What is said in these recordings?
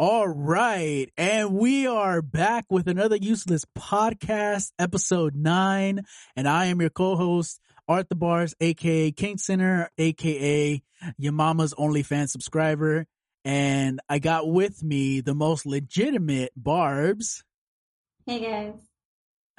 All right. And we are back with another useless podcast, episode nine. And I am your co-host, Arthur Bars, aka King Center, aka your mama's OnlyFans subscriber. And I got with me the most legitimate Barbs. Hey guys.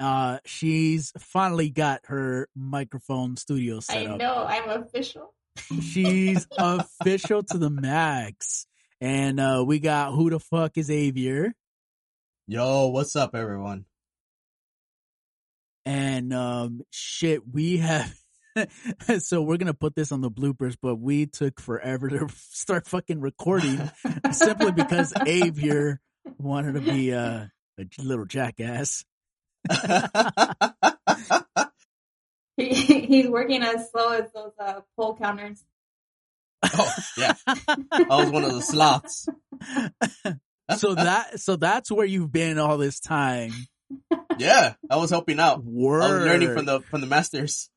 Uh, she's finally got her microphone studio set I up. know, I'm official. She's official to the max. And uh we got who the fuck is Avier? Yo, what's up, everyone? And um shit, we have so we're gonna put this on the bloopers, but we took forever to start fucking recording simply because Avier wanted to be uh, a little jackass. He, he's working as slow as those uh, poll counters. Oh, yeah. I was one of the sloths. so that so that's where you've been all this time. Yeah, I was helping out. Word. I was learning from the from the masters.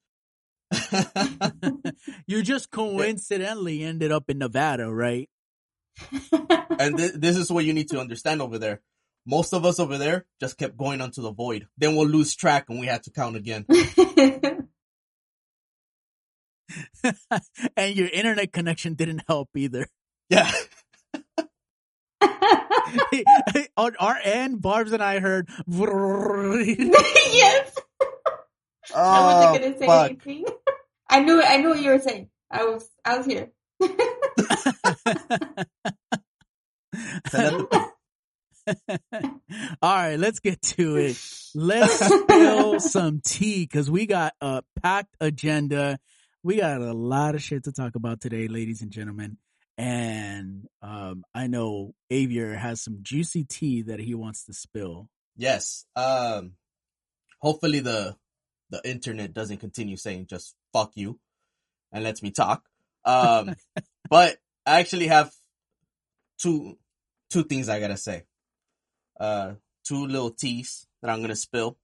you just coincidentally ended up in Nevada, right? and th- this is what you need to understand over there. Most of us over there just kept going onto the void. Then we'll lose track and we had to count again. and your internet connection didn't help either. Yeah. On our end, Barb's and I heard. yes. Oh, I wasn't gonna say fuck. anything. I knew. I knew what you were saying. I was. I was here. All right, let's get to it. Let's spill some tea because we got a packed agenda. We got a lot of shit to talk about today, ladies and gentlemen. And um, I know Avier has some juicy tea that he wants to spill. Yes. Um hopefully the the internet doesn't continue saying just fuck you and lets me talk. Um but I actually have two two things I gotta say. Uh two little teas that I'm gonna spill.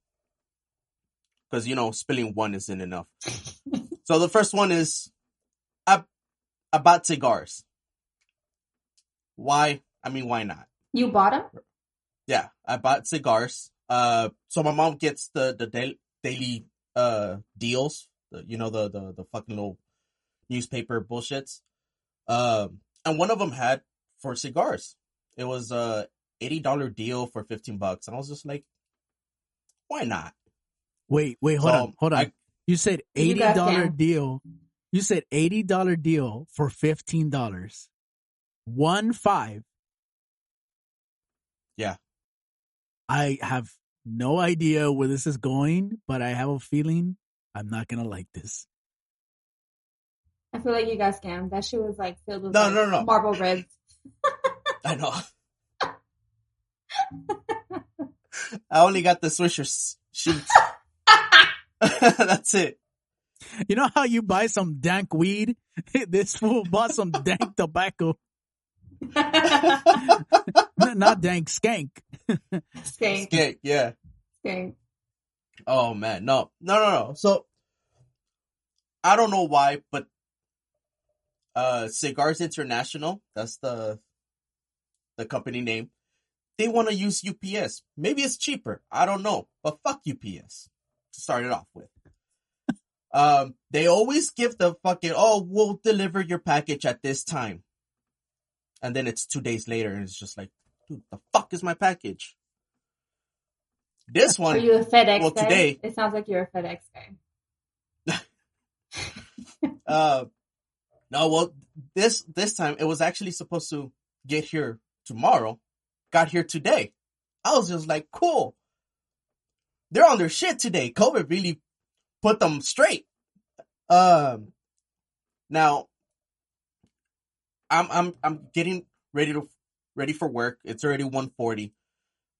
Cause you know, spilling one isn't enough. so the first one is ab- about cigars. Why? I mean, why not? You bought them? Yeah, I bought cigars. Uh, so my mom gets the the daily, daily uh deals. The, you know the the the fucking little newspaper bullshits. Um, and one of them had for cigars. It was a eighty dollar deal for fifteen bucks. And I was just like, why not? Wait, wait, hold So, on, hold on. I- you said eighty dollar deal. You said eighty dollar deal for fifteen dollars. One five. Yeah. I have no idea where this is going, but I have a feeling I'm not gonna like this. I feel like you got scammed. That shit was like filled with No, like, no, no. Marlboro Reds. I know. I only got the Swisher Sweets. That's it. You know how you buy some dank weed? this fool bought some dank tobacco. Not dank skank. Skank. Skank, yeah. Skank. Oh man, no, no, no, no. So I don't know why, but uh, Cigars International, that's the the company name. They want to use UPS. Maybe it's cheaper. I don't know, but fuck UPS to start it off with. um, they always give the fucking oh, we'll deliver your package at this time, and then it's two days later, and it's just like, dude, the fuck is my package? This one, Are you a FedEx well, guy? today- It sounds like you're a FedEx guy. Uh, no, well, this this time it was actually supposed to get here tomorrow. Got here today. I was just like, cool. They're on their shit today. COVID really put them straight. Um, now I'm I'm I'm getting ready to ready for work. It's already 1:40.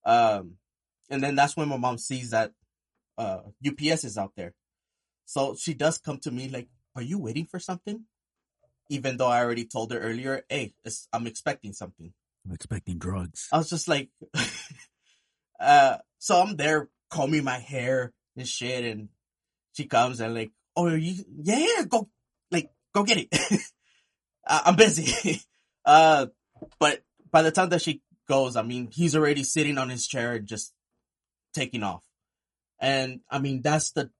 Um, and then that's when my mom sees that uh UPS is out there. So she does come to me like, "Are you waiting for something?" Even though I already told her earlier, "Hey, it's, I'm expecting something." I'm expecting drugs. I was just like, uh, so I'm there combing my hair and shit, and she comes and like, oh, are you, yeah, go, like, go get it. I- I'm busy. uh, but by the time that she goes, I mean, he's already sitting on his chair and just taking off. And I mean, that's the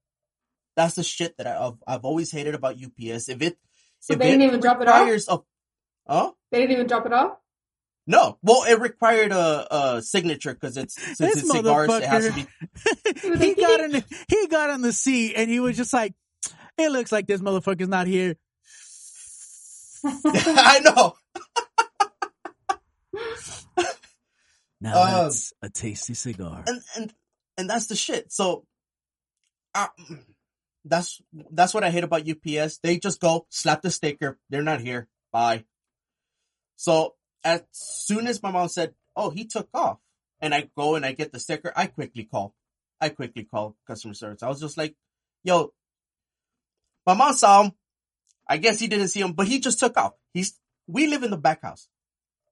that's the shit that I've I've always hated about UPS. If it So if they didn't even drop it off? oh They didn't even drop it off? No, well, it required a, a signature because it's since This it's cigars, it has to be. he got on the, he got on the seat and he was just like, it looks like this motherfucker's not here. I know. Now Um, that's a tasty cigar. and and and that's the shit. So, uh, that's that's what I hate about UPS. They just go slap the sticker. They're not here. Bye. So as soon as my mom said, "Oh, he took off," and I go and I get the sticker, I quickly call. I quickly call customer service. I was just like, "Yo, my mom saw him. I guess he didn't see him, but he just took off. He's we live in the back house.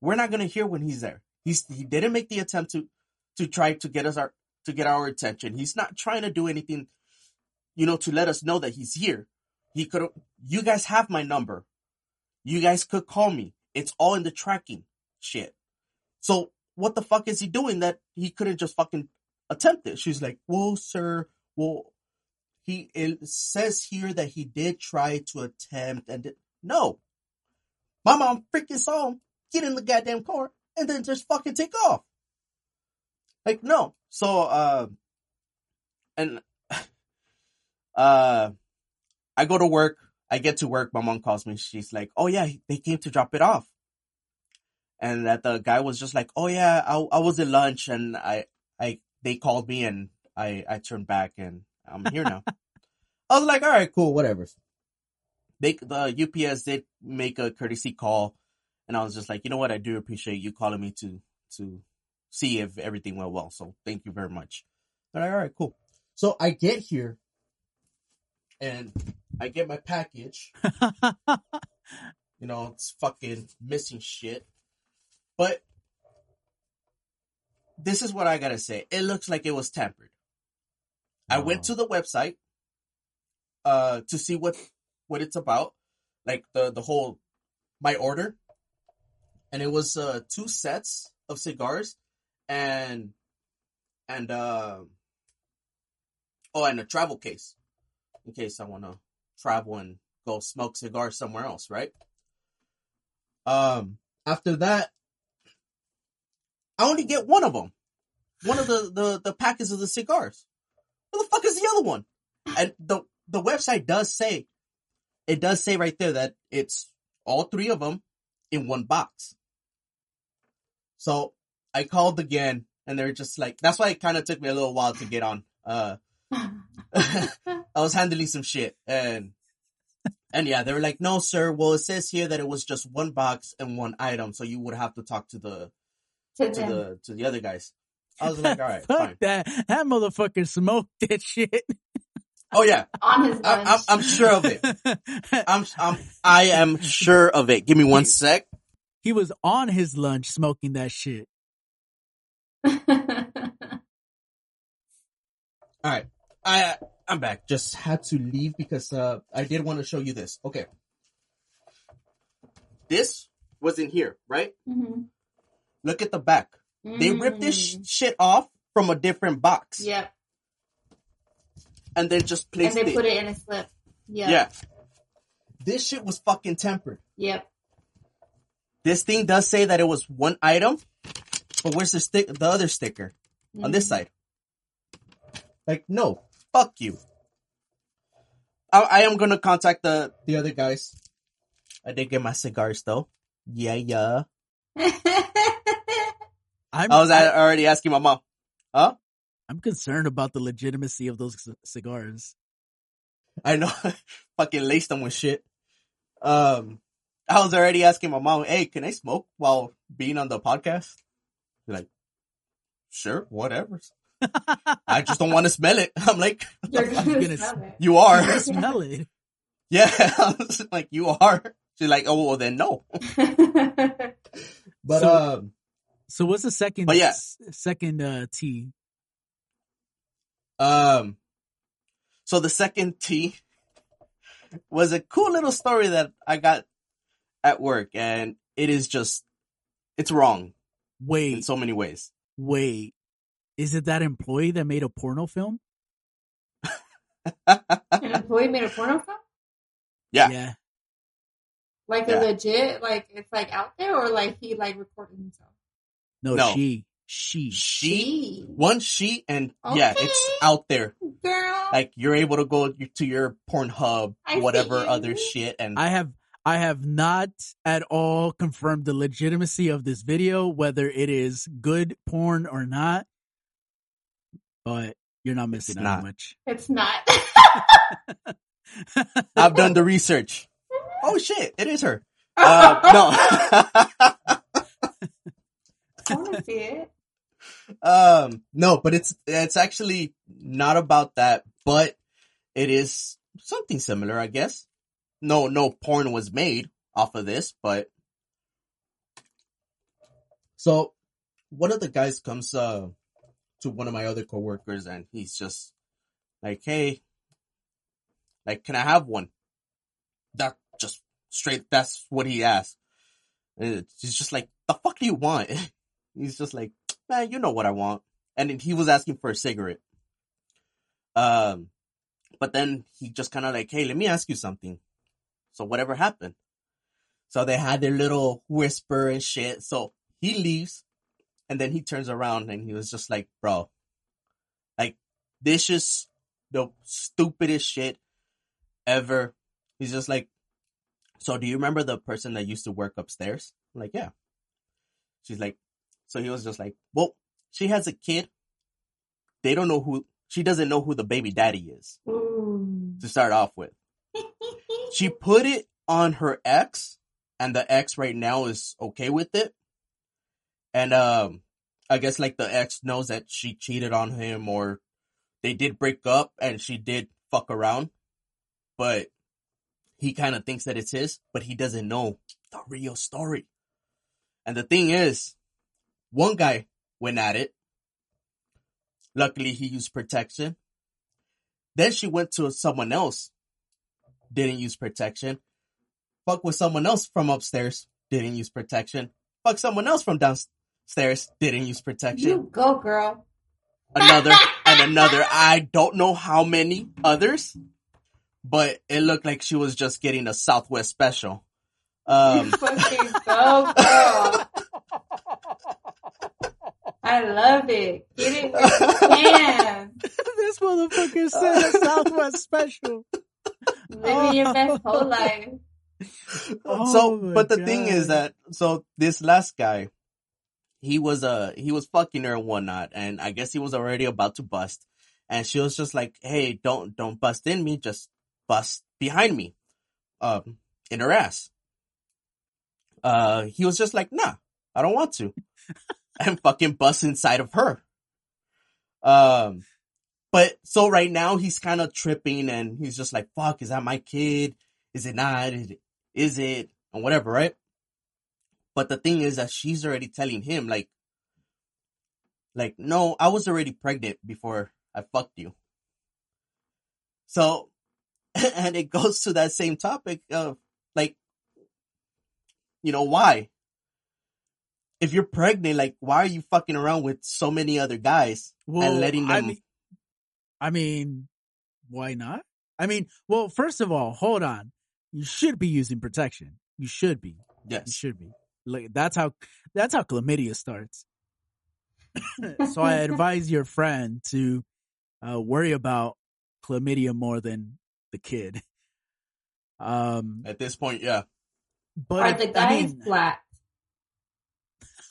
We're not gonna hear when he's there. He's he didn't make the attempt to to try to get us our to get our attention. He's not trying to do anything, you know, to let us know that he's here. He could you guys have my number. You guys could call me. It's all in the tracking shit. So what the fuck is he doing that he couldn't just fucking attempt it? She's like, well, sir, well, he it says here that he did try to attempt and did, no. My mom freaking saw him get in the goddamn car and then just fucking take off. Like no. So uh and uh I go to work, I get to work, my mom calls me, she's like, Oh yeah, they came to drop it off. And that the guy was just like, Oh yeah, I I was at lunch and I I they called me and I I turned back and I'm here now. I was like, all right, cool, whatever. They the UPS did make a courtesy call and I was just like, you know what, I do appreciate you calling me to to see if everything went well. So thank you very much. But all right, cool. So I get here and I get my package. You know, it's fucking missing shit. But this is what I gotta say. It looks like it was tampered. I went to the website uh to see what what it's about. Like the the whole my order. And it was uh two sets of cigars and and uh oh and a travel case in case I want to travel and go smoke cigars somewhere else, right? Um after that I only get one of them. One of the the the packets of the cigars. Where the fuck is the other one? And the the website does say it does say right there that it's all three of them in one box. So I called again and they're just like that's why it kind of took me a little while to get on. Uh I was handling some shit and and yeah, they were like, "No, sir. Well, it says here that it was just one box and one item, so you would have to talk to the to to the to the other guys." I was like, "All right, Fuck fine." that. That motherfucker smoked that shit. Oh yeah, on his I, lunch. I'm I'm sure of it. I'm I'm I am sure of it. Give me one sec. he was on his lunch smoking that shit. All right, I I'm back. Just had to leave because uh I did want to show you this. Okay, this was in here, right? Mhm. Look at the back. They ripped this sh- Mm. shit off from a different box Yep. and then just placed it. And they it. put it in a slip. Yep. Yeah. This shit was fucking tempered. Yep. This thing does say that it was one item, but where's the stick? The other sticker on this Mhm. side. Like, no, fuck you. I, I am gonna contact the the other guys. I did get my cigars though. Yeah, yeah. I'm, I was I, already asking my mom. Huh? I'm concerned about the legitimacy of those c- cigars. I know, fucking laced them with shit. Um, I was already asking my mom, "Hey, can I smoke while being on the podcast?" She's like, "Sure, whatever." I just don't want to smell it. I'm like, You're I'm gonna gonna smell it. "You are." I smell it. Yeah, I was like you are. She's like, oh well, then no. But So- um, So what's the second? But yeah. s- second uh, tea. um, so the second T was a cool little story that I got at work, and it is just, it's wrong. Way in so many ways. wait. Is it that employee that made a porno film? An employee made a porno film? Yeah. Yeah. Like Yeah. a legit, like it's like out there, or like he like recorded himself. No, No. she. She. She, She, one she, and yeah, it's out there. girl. Like you're able to go to your Pornhub, I whatever other shit, and I have I have not at all confirmed the legitimacy of this video, whether it is good porn or not. But you're not missing It's out not. much. it's not. I've done the research. Oh shit, it is her. Uh, no. I want to see it. um no but it's it's actually not about that but it is something similar i guess no no porn was made off of this but so one of the guys comes uh to one of my other coworkers and he's just like hey like can i have one that just straight that's what he asked and he's just like the fuck do you want he's just like man, you know what I want. And he was asking for a cigarette. Um, but then he just kind of like, hey, let me ask you something. So whatever happened. So they had their little whisper and shit. So he leaves and then he turns around and he was just like, bro, like this is the stupidest shit ever. He's just like, so do you remember the person that used to work upstairs? I'm like, yeah. She's like, so he was just like, well, she has a kid. They don't know who, she doesn't know who the baby daddy is Ooh. to start off with. She put it on her ex and the ex right now is okay with it. And, um, I guess like the ex knows that she cheated on him or they did break up and she did fuck around, but he kind of thinks that it's his, but he doesn't know the real story. And the thing is, one guy went at it. Luckily, he used protection. Then she went to someone else, didn't use protection. Fuck with someone else from upstairs, didn't use protection. Fuck someone else from downstairs, didn't use protection. You go, girl. Another and another. I don't know how many others, but it looked like she was just getting a Southwest special. Um, Fucking go, girl. I love it. Get it where you can. this motherfucker said a Southwest special. Living your best whole life. Oh so, but the thing is that, so this last guy, he was, uh, he was fucking her and whatnot, and I guess he was already about to bust, and she was just like, hey, don't, don't bust in me, just bust behind me, um, in her ass. Uh, he was just like, nah, I don't want to, and fucking bust inside of her. Um, but so right now he's kind of tripping and he's just like, fuck, is that my kid? Is it not? Is it, is it? And whatever, right? But the thing is that she's already telling him like, like, no, I was already pregnant before I fucked you. So, and it goes to that same topic of like, you know, why? If you're pregnant, like, why are you fucking around with so many other guys Well, and letting them? I mean, I mean, why not? I mean, well, first of all, hold on. You should be using protection. You should be. Yes. You should be. Like that's how that's how chlamydia starts. so I advise your friend to uh, worry about chlamydia more than the kid. Um, At this point, yeah. but Are I- the I guys mean, black?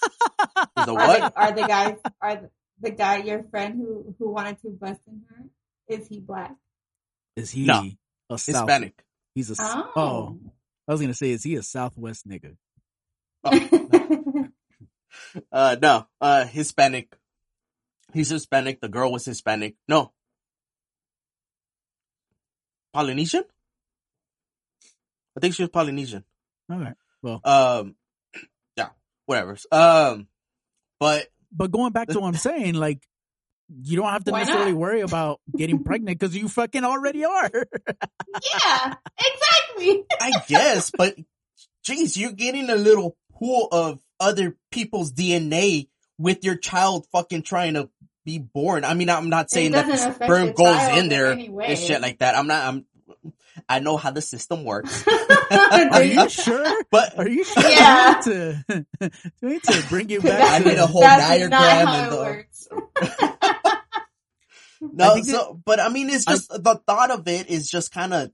Is the Are what? the, are the guys are the, the guy your friend who who wanted to bust in her? Is he black? is he No. a South, Hispanic. He's a Oh. oh. I was gonna say, is he a Southwest nigga? Uh, no, uh, Hispanic. He's Hispanic. The girl was Hispanic. No. Polynesian? I think she was Polynesian. All right. Well, um, yeah, whatever. Um, but But going back to what I'm saying, like, you don't have to Why necessarily not? worry about getting pregnant because you fucking already are. yeah, exactly. I guess, but geez, you're getting a little pool of other people's DNA with your child fucking trying to be born. I mean, I'm not saying that the doesn't affect sperm goes in in there any and shit like that. I'm not, I'm, I know how the system works, Are you sure? but Are you sure? Yeah. We need to, we need to bring you back? I need a whole That's diagram not how and it the- works. No, think so, but I mean, it's I- just, the thought of it is just kind of,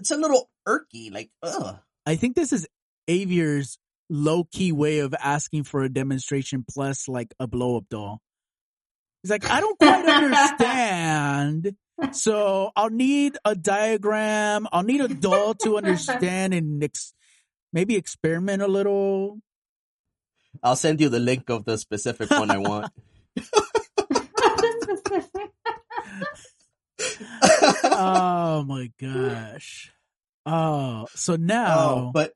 it's a little irky, like, ugh. I think this is Avier's low key way of asking for a demonstration plus like a blow up doll. He's like, I don't quite understand. So I'll need a diagram. I'll need a doll to understand and ex- maybe experiment a little. I'll send you the link of the specific one I want. Oh my gosh. Oh, so oh, now oh, but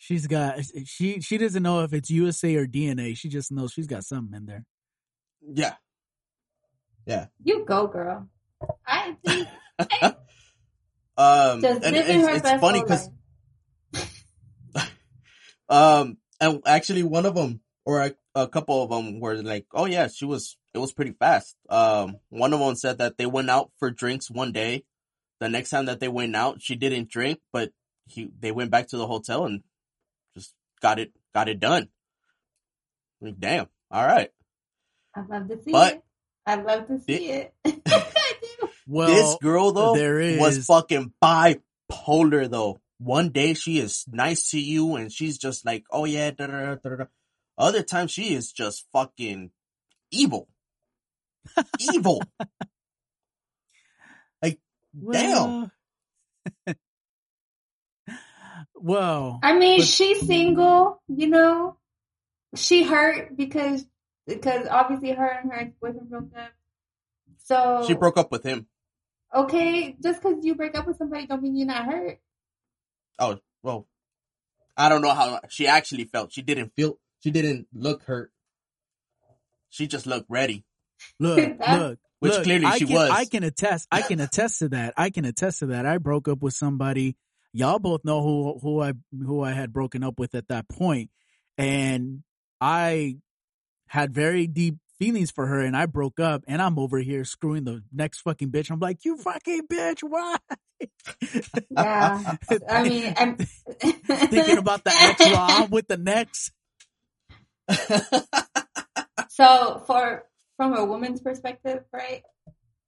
she's got she she doesn't know if it's USA or DNA. She just knows she's got something in there. yeah. Yeah. You go, girl. I think Um, just and living it's, her it's best funny because. Um, and actually one of them or a, a couple of them were like, oh yeah, she was, it was pretty fast. Um, one of them said that they went out for drinks one day. The next time that they went out, she didn't drink, but he, they went back to the hotel and just got it, got it done. Like, damn. All right. I love to see But- it. I love to see it. I. Well, this girl though there was fucking bipolar though. One day she is nice to you and she's just like, oh yeah, da da da da da. Other times she is just fucking evil. evil. Like, well, well, I mean, But- she's single, you know. She hurt because because obviously her and her boyfriend broke up. So She broke up with him. Okay, just because you break up with somebody don't mean you're not hurt. Oh, well, I don't know how she actually felt. She didn't feel, she didn't look hurt. She just looked ready. look, look, Which look, clearly I she can, was. I can attest. I can attest to that. I can attest to that. I broke up with somebody. Y'all both know who who I who I had broken up with at that point, and I had very deep feelings for her, and I broke up, and I'm over here screwing the next fucking bitch. I'm like, you fucking bitch, why? Yeah, I mean, I'm Thinking about the ex while I'm with the next. so for from a woman's perspective, right?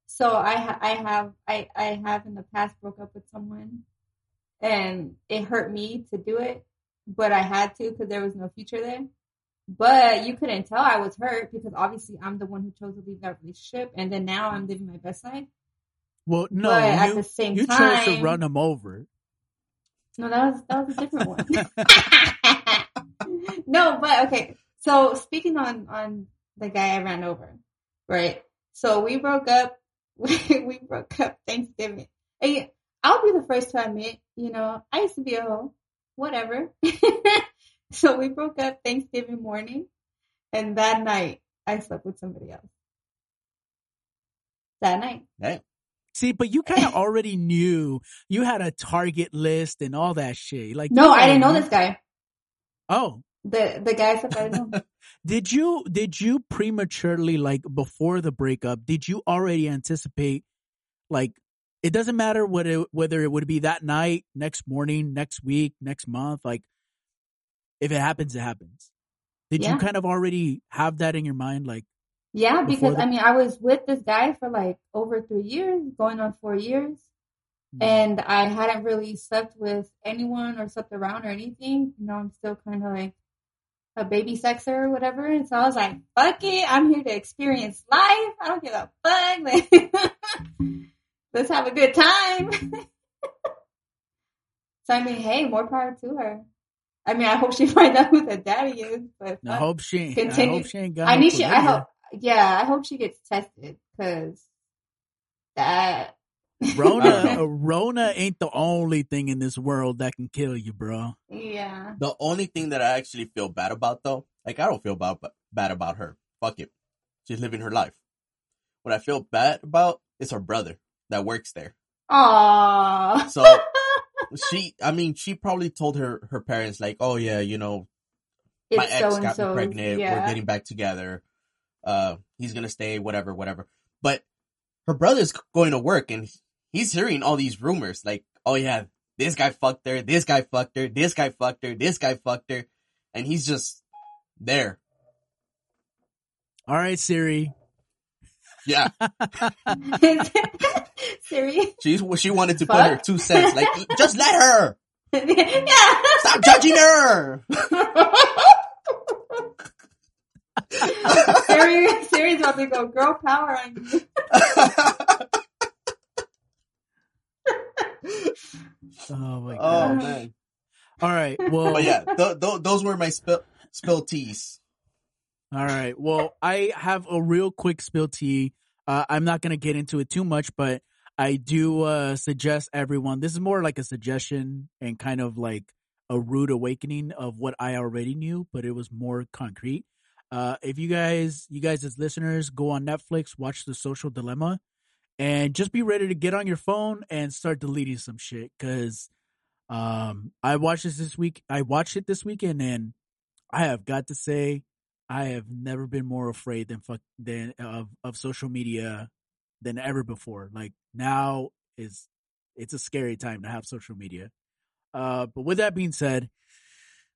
So I ha- I have I I have in the past broke up with someone, and it hurt me to do it, but I had to because there was no future there. But you couldn't tell I was hurt because obviously I'm the one who chose to leave that relationship, and then now I'm living my best life. Well, no, but at you, the same time, you time, chose to run him over. No, that was that was a different one. no, but okay. So speaking on on the guy I ran over, right? So we broke up. We, broke up Thanksgiving. And I'll be the first to admit, you know, I used to be a hoe. Whatever. so we broke up Thanksgiving morning, and that night I slept with somebody else. That night. See, but you kind of already knew you had a target list and all that shit. Like, No, I didn't know this guy. Oh, The the guy said I know. did you did you prematurely like before the breakup? Did you already anticipate like it doesn't matter what it, whether it would be that night, next morning, next week, next month. Like, if it happens, it happens. Did Yeah. you kind of already have that in your mind? Like, Yeah, because the- I mean, I was with this guy for like over three years, going on four years, Mm. and I hadn't really slept with anyone or slept around or anything. You know, I'm still kind of like a baby sexer or whatever. And so I was like, fuck it, I'm here to experience life. I don't give a fuck. Like, let's have a good time. so I mean, hey, more power to her. I mean, I hope she finds out who the daddy is, but I hope she. ain't- I Continue. hope she ain't got. I need she. I hope. Yeah, I hope she gets tested because that. Rona, uh, Rona ain't the only thing in this world that can kill you, bro. yeah. The only thing that I actually feel bad about though, like I don't feel bad, bad about her. Fuck it. She's living her life. What I feel bad about is her brother that works there. Aww. So she, I mean, she probably told her, her parents like, oh yeah, you know, my ex got so. pregnant. We're getting back together. Uh, he's gonna stay, whatever, whatever. But her brother's going to work and he's hearing all these rumors like, oh yeah, this guy fucked her, this guy fucked her, this guy fucked her, this guy fucked her. And he's just there. All right, Siri. Yeah. Siri. She, she wanted to put her two cents. Like, just let her! yeah. Stop judging her! Siri, Siri's about to go girl power on you. Oh my god! oh god. man. All right. Well, But yeah, th- th- those were my spill, spill teas. All right. Well, I have a real quick spill tea. Uh, I'm not going to get into it too much, but I do uh, suggest everyone. This is more like a suggestion and kind of like a rude awakening of what I already knew, but it was more concrete. Uh, if you guys, you guys as listeners, go on Netflix, watch The Social Dilemma, and just be ready to get on your phone and start deleting some shit. Because um, I watched this this week. I watched it this weekend, and I have got to say, I have never been more afraid than fuck than of of social media than ever before. Like now is it's a scary time to have social media. Uh, but with that being said,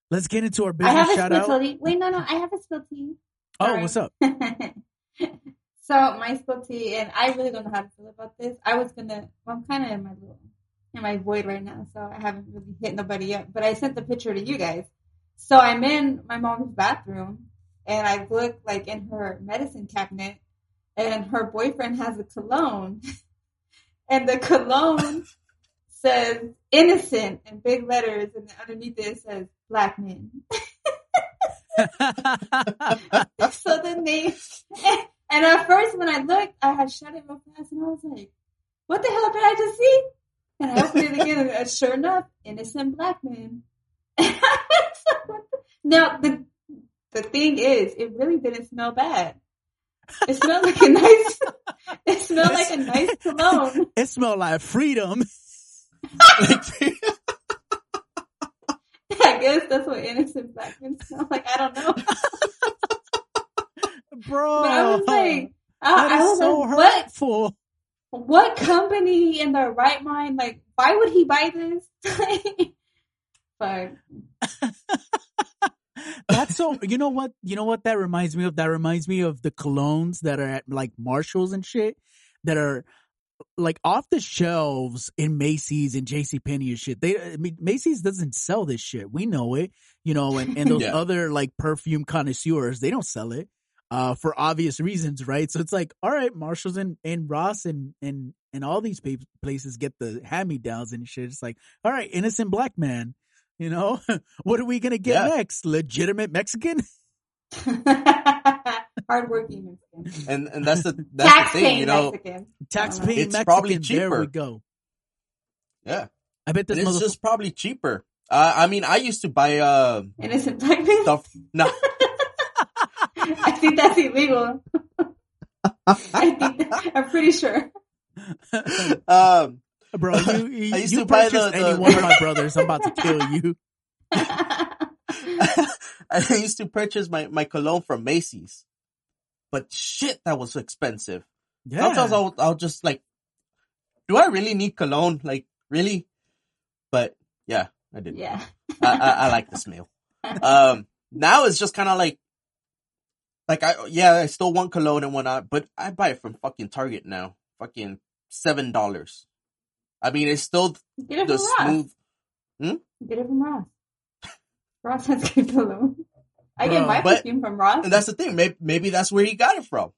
let's get into our business shout out. tea. Wait, no, no, I have a spill tea. Oh, what's up? so my spill tea, and I really don't know how to feel about this. I was gonna, well, I'm kind of in my little, in my void right now, so I haven't really hit nobody up. But I sent the picture to you guys. So I'm in my mom's bathroom, and I look like in her medicine cabinet, and her boyfriend has a cologne, and the cologne says innocent in big letters, and underneath it says black men. so then they, and at first when I looked, I had shut it real fast, and I was like, "What the hell did I just see?" And I opened it again, and uh, sure enough, innocent black man. now the the thing is, it really didn't smell bad. It smelled like a nice. It smelled like a nice cologne. it smelled like freedom, I guess that's what innocent black men smell like. I don't know, bro. but I was like, I, that I was so like, what? hurtful. what company in their right mind, like, why would he buy this? but That's so. You know what? You know what that reminds me of? That reminds me of the colognes that are at like Marshalls and shit that are like off the shelves in Macy's and J.C. Penney and shit. They, I mean, Macy's doesn't sell this shit. We know it, you know, and, and those Yeah. other like perfume connoisseurs, they don't sell it, uh, for obvious reasons, right? So it's like, all right, Marshalls and, and Ross and, and, and all these places get the hand me downs and shit. It's like, all right, innocent black man, you know, what are we going to get Yeah. next? Legitimate Mexican? hardworking Mexican, And and that's the that's tax the thing, you know. Mexican. Tax I paying It's Mexican. probably There we go. Yeah, I bet this and it's motherfucker. just probably cheaper. Uh, I mean, I used to buy uh Innocent black man. stuff. No, I think that's illegal. I think that, I'm pretty sure. um, Bro, you, you, I used you to buy purchase the- any the- one of my brothers, I'm about to kill you. I used to purchase my my cologne from Macy's, but shit, that was expensive. Yeah. Sometimes I'll I'll just like, do I really need cologne? Like really? But yeah, I did. yeah. I, I, I like the smell. Um, now it's just kind of like, like I yeah, I still want cologne and whatnot, but I buy it from fucking Target now. Fucking seven dollars. I mean, it's still Get it the from Ross. smooth. Get it from Ross. Ross has good cologne. I get my but- perfume from Ross. And that's the thing. Maybe maybe that's where he got it from.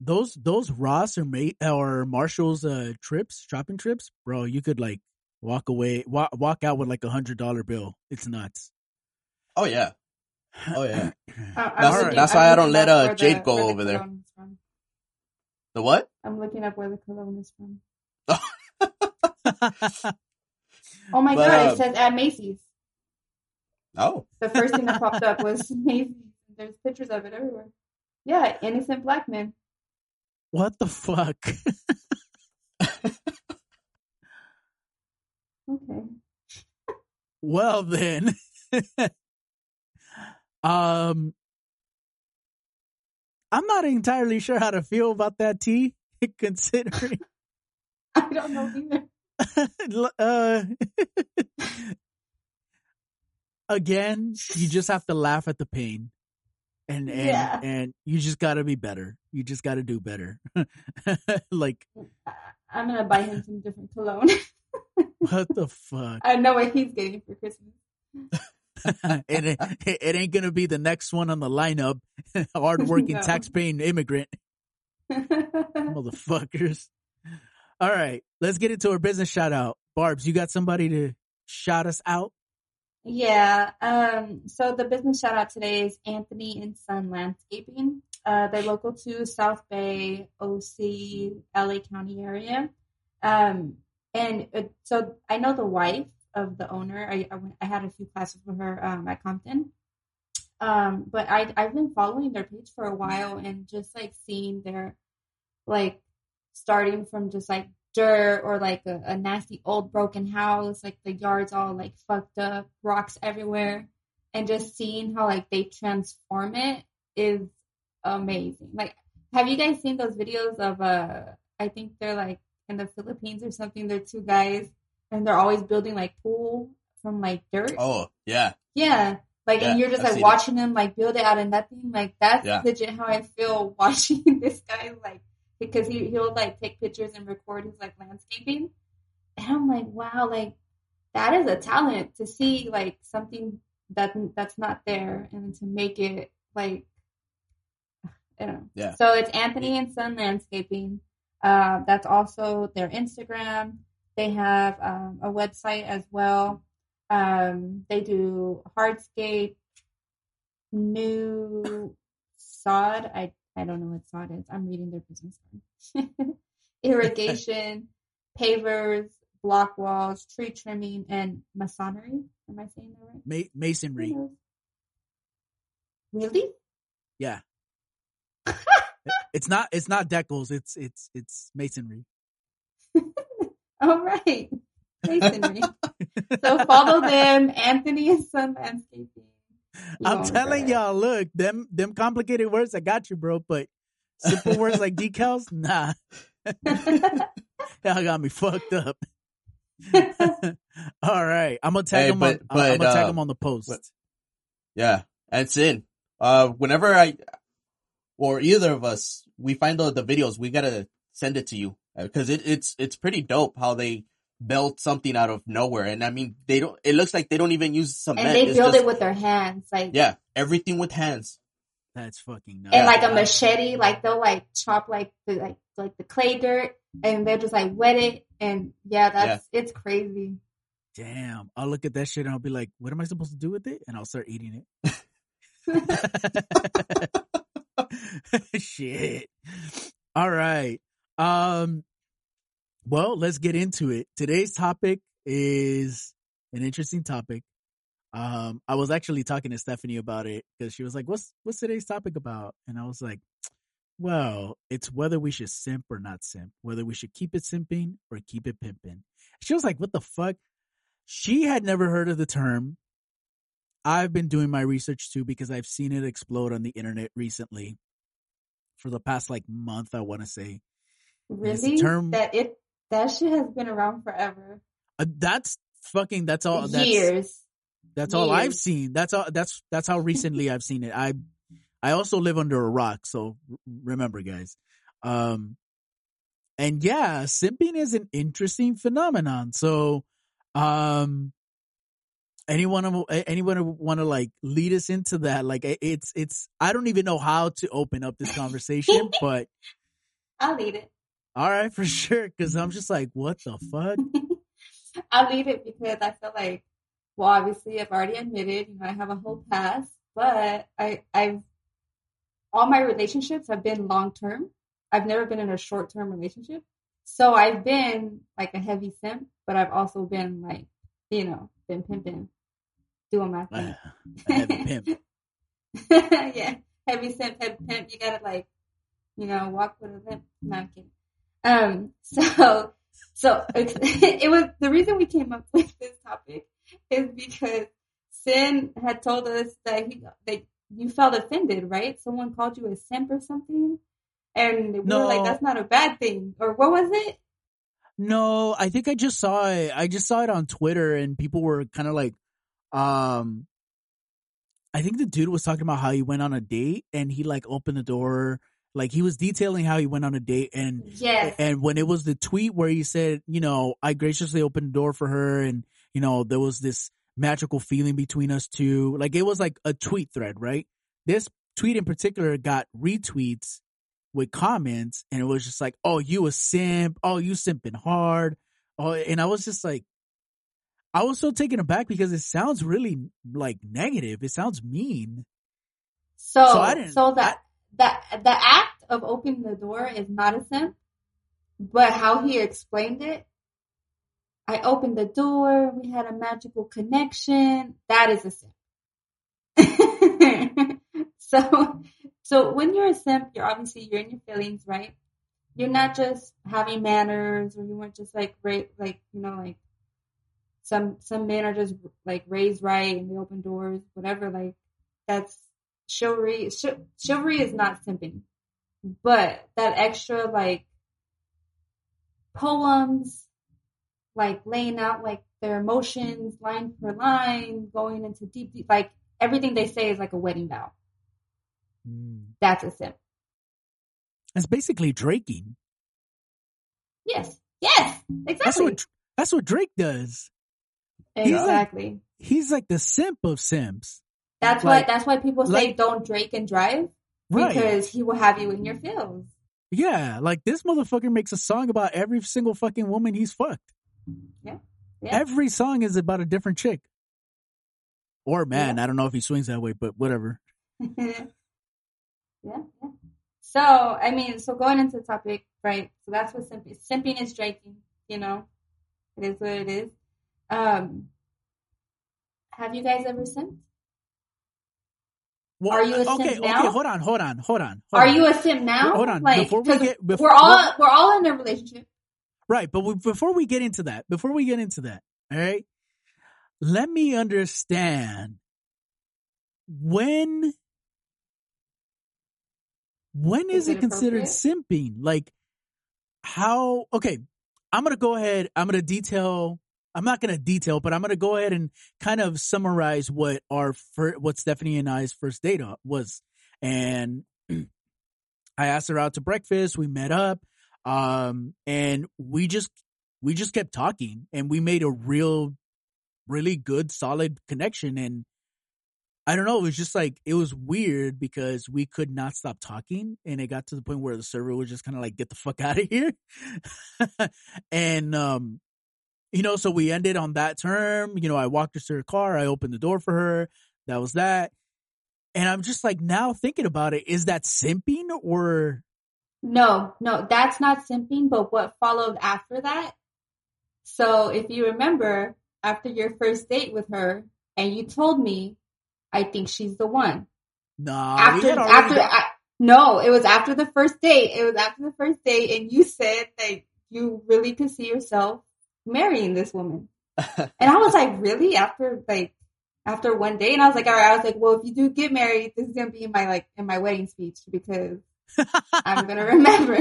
those those Ross or Mate or Marshall's uh trips, shopping trips, bro, you could like walk away, walk, walk out with like a hundred dollar bill. It's nuts. Oh yeah. Oh yeah. I- That's- looking- that's I'm why I don't let, uh, Jade the- go where the over there. cologne is from. The what? I'm looking up where the cologne is from. Oh my But, god, it says at Macy's. Oh. The first thing that popped up was Macy's. There's pictures of it everywhere. Yeah, innocent black men. what the fuck? Okay. well then. Um, I'm not entirely sure how to feel about that tea, considering. I don't know either. uh, again, you just have to laugh at the pain, and and Yeah. and you just got to be better. You just got to do better. like I'm gonna buy him some different cologne. what the fuck? I know what he's getting for Christmas. it, ain't- it ain't gonna be the next one on the lineup. Hardworking, No. tax-paying immigrant motherfuckers. All right, let's get into our business shout out. Barb's, you got somebody to shout us out? Yeah. Um, so the business shout out today is Anthony and Son Landscaping. Uh, they're local to South Bay, OC, LA County area. Um, and uh, so I know the wife of the owner. I, I, went, I had a few classes with her um, at Compton. Um, but I, I've been following their page for a while and just like seeing their, like, starting from just like dirt or like a, a nasty old broken house, like the yard's all like fucked up, rocks everywhere, and just seeing how like they transform it is amazing. Like, have you guys seen those videos of uh I think they're like in the Philippines or something, they're two guys and they're always building like pool from like dirt. Oh yeah, Yeah. Like Yeah, and you're just I've like watching them like build it out of nothing. Like that's Yeah. legit how I feel watching this guy like because he he'll like take pictures and record his like landscaping. And I'm like, wow, like that is a talent to see like something that that's not there and to make it like I don't know. Yeah. So it's Anthony and Son Landscaping. Uh, that's also their Instagram. They have um, a website as well. Um, they do hardscape, new sod. I I don't know what sod is. I'm reading their business card. Irrigation, pavers, block walls, tree trimming, and masonry. Am I saying that right? Ma- masonry. Really? Yeah. it's not. It's not decals. It's it's it's masonry. All right. Masonry. so follow them, Anthony and Son Landscaping. I'm telling y'all, look, them them complicated words, I got you, bro. But simple words like decals, nah, it. y'all got me fucked up. All right, I'm gonna tag Hey, him but- on. I'm gonna but, tag uh, him on the post. but- yeah. That's in. Uh, whenever I or either of us we find the, the videos, we gotta send it to you because it, it's it's pretty dope how they built something out of nowhere. And I mean, they don't. It looks like they don't even use cement. and they It's build just- it with their hands, like yeah, everything with hands. That's fucking nuts. and like a machete, like they'll like chop like the like like the clay dirt, and they'll just like wet it, and yeah, that's it's crazy. Damn, I'll look at that shit and I'll be like, what am I supposed to do with it? And I'll start eating it. Shit. All right. Um well, let's get into it. Today's topic is an interesting topic. Um I was actually talking to Stephanie about it cuz she was like, "What's what's today's topic about?" And I was like, "Well, it's whether we should simp or not simp, whether we should keep it simping or keep it pimping." She was like, "What the fuck?" She had never heard of the term. I've been doing my research too because I've seen it explode on the internet recently for the past like month, I want to say. Really, term- that it that shit has been around forever, Uh, that's fucking that's all that's years. that's all I've seen. That's all that's that's how recently I've seen it. I I also live under a rock, so remember guys. Um and yeah, simping is an interesting phenomenon. So um anyone anyone want to like lead us into that like it's it's i don't even know how to open up this conversation but I'll lead it. All right for sure because i'm just like what the fuck I'll leave it because I feel like, well, obviously I've already admitted, you know, I have a whole past, but I, I've, all my relationships have been long term. I've never been in a short term relationship. So I've been like a heavy simp, but I've also been like, you know, been pimping, doing my thing. Ah, a heavy pimp yeah, heavy simp, heavy pimp. You gotta like, you know, walk with a limp. No, I'm kidding. Um, so, so it was the reason we came up with this topic is because Sin had told us that he they you felt offended, right? Someone called you a simp or something, and we No. were like, "That's not a bad thing," or what was it? No, I think I just saw it. I just saw it on Twitter and people were kind of like, um, I think the dude was talking about how he went on a date and he like opened the door. Like he was detailing how he went on a date and, Yes, and when it was the tweet where he said, you know, I graciously opened the door for her and, you know, there was this magical feeling between us two. Like it was like a tweet thread, right? This tweet in particular got retweets with comments and it was just like, oh, you a simp. Oh, you simping hard. Oh, and I was just like, I was so taken aback because it sounds really like negative. It sounds mean. So, So so, I didn't- that that the act of opening the door is not a simp, but how he explained it. I opened the door. We had a magical connection. That is a simp. so, so when you're a simp, you're obviously you're in your feelings, right? You're not just having manners, or you weren't just like ra- like you know like some some men are just like raised right and they open doors, whatever. Like that's chivalry. Ch- chivalry is not simping, but that extra like poems, like laying out like their emotions line for line, going into deep, deep, like everything they say is like a wedding vow. Mm. That's a simp. It's basically draking. Yes, yes, That's exactly, what that's what Drake does. he's like- exactly. He's like the simp of simps. That's like- why. That's why people say like- don't drink and drive Right. because he will have you in your feels. Yeah, like this motherfucker makes a song about every single fucking woman he's fucked. Yeah. Yeah. Every song is about a different chick. Or man, I don't know if he swings that way, but whatever. yeah, yeah. So, I mean, so going into the topic, right? So that's what simping. Simping is draking. You know, it is what it is. Um, have you guys ever simped? Well, Are you a simp okay? now? Okay, hold on, hold on, hold on. hold Are on. you a simp now? Hold on, Like, before we get- before- we're all we're all in a relationship. Right, but we, before we get into that, before we get into that, all right, let me understand when when is, Is it it considered simping? Like how? Okay, I'm gonna go ahead. I'm gonna detail. I'm not gonna detail, but I'm gonna go ahead and kind of summarize what our fir- what Stephanie and I's first date was, and I asked her out to breakfast. We met up um and we just we just kept talking and we made a real really good solid connection and i don't know it was just like it was weird because we could not stop talking and it got to the point where the server was just kind of like get the fuck out of here and um you know so we ended on that term you know i walked her to her car i opened the door for her that was that and i'm just like now thinking about it is that simping or No, no, that's not simping, but what followed after that. So if you remember, after your first date with her, and you told me, I think she's the one. No, after after got- I, no, it was after the first date. It was after the first date, and you said that you really could see yourself marrying this woman. And I was like, really? After like after one day, and I was like, all right. I was like, well, if you do get married, this is gonna be in my like in my wedding speech because I'm gonna remember.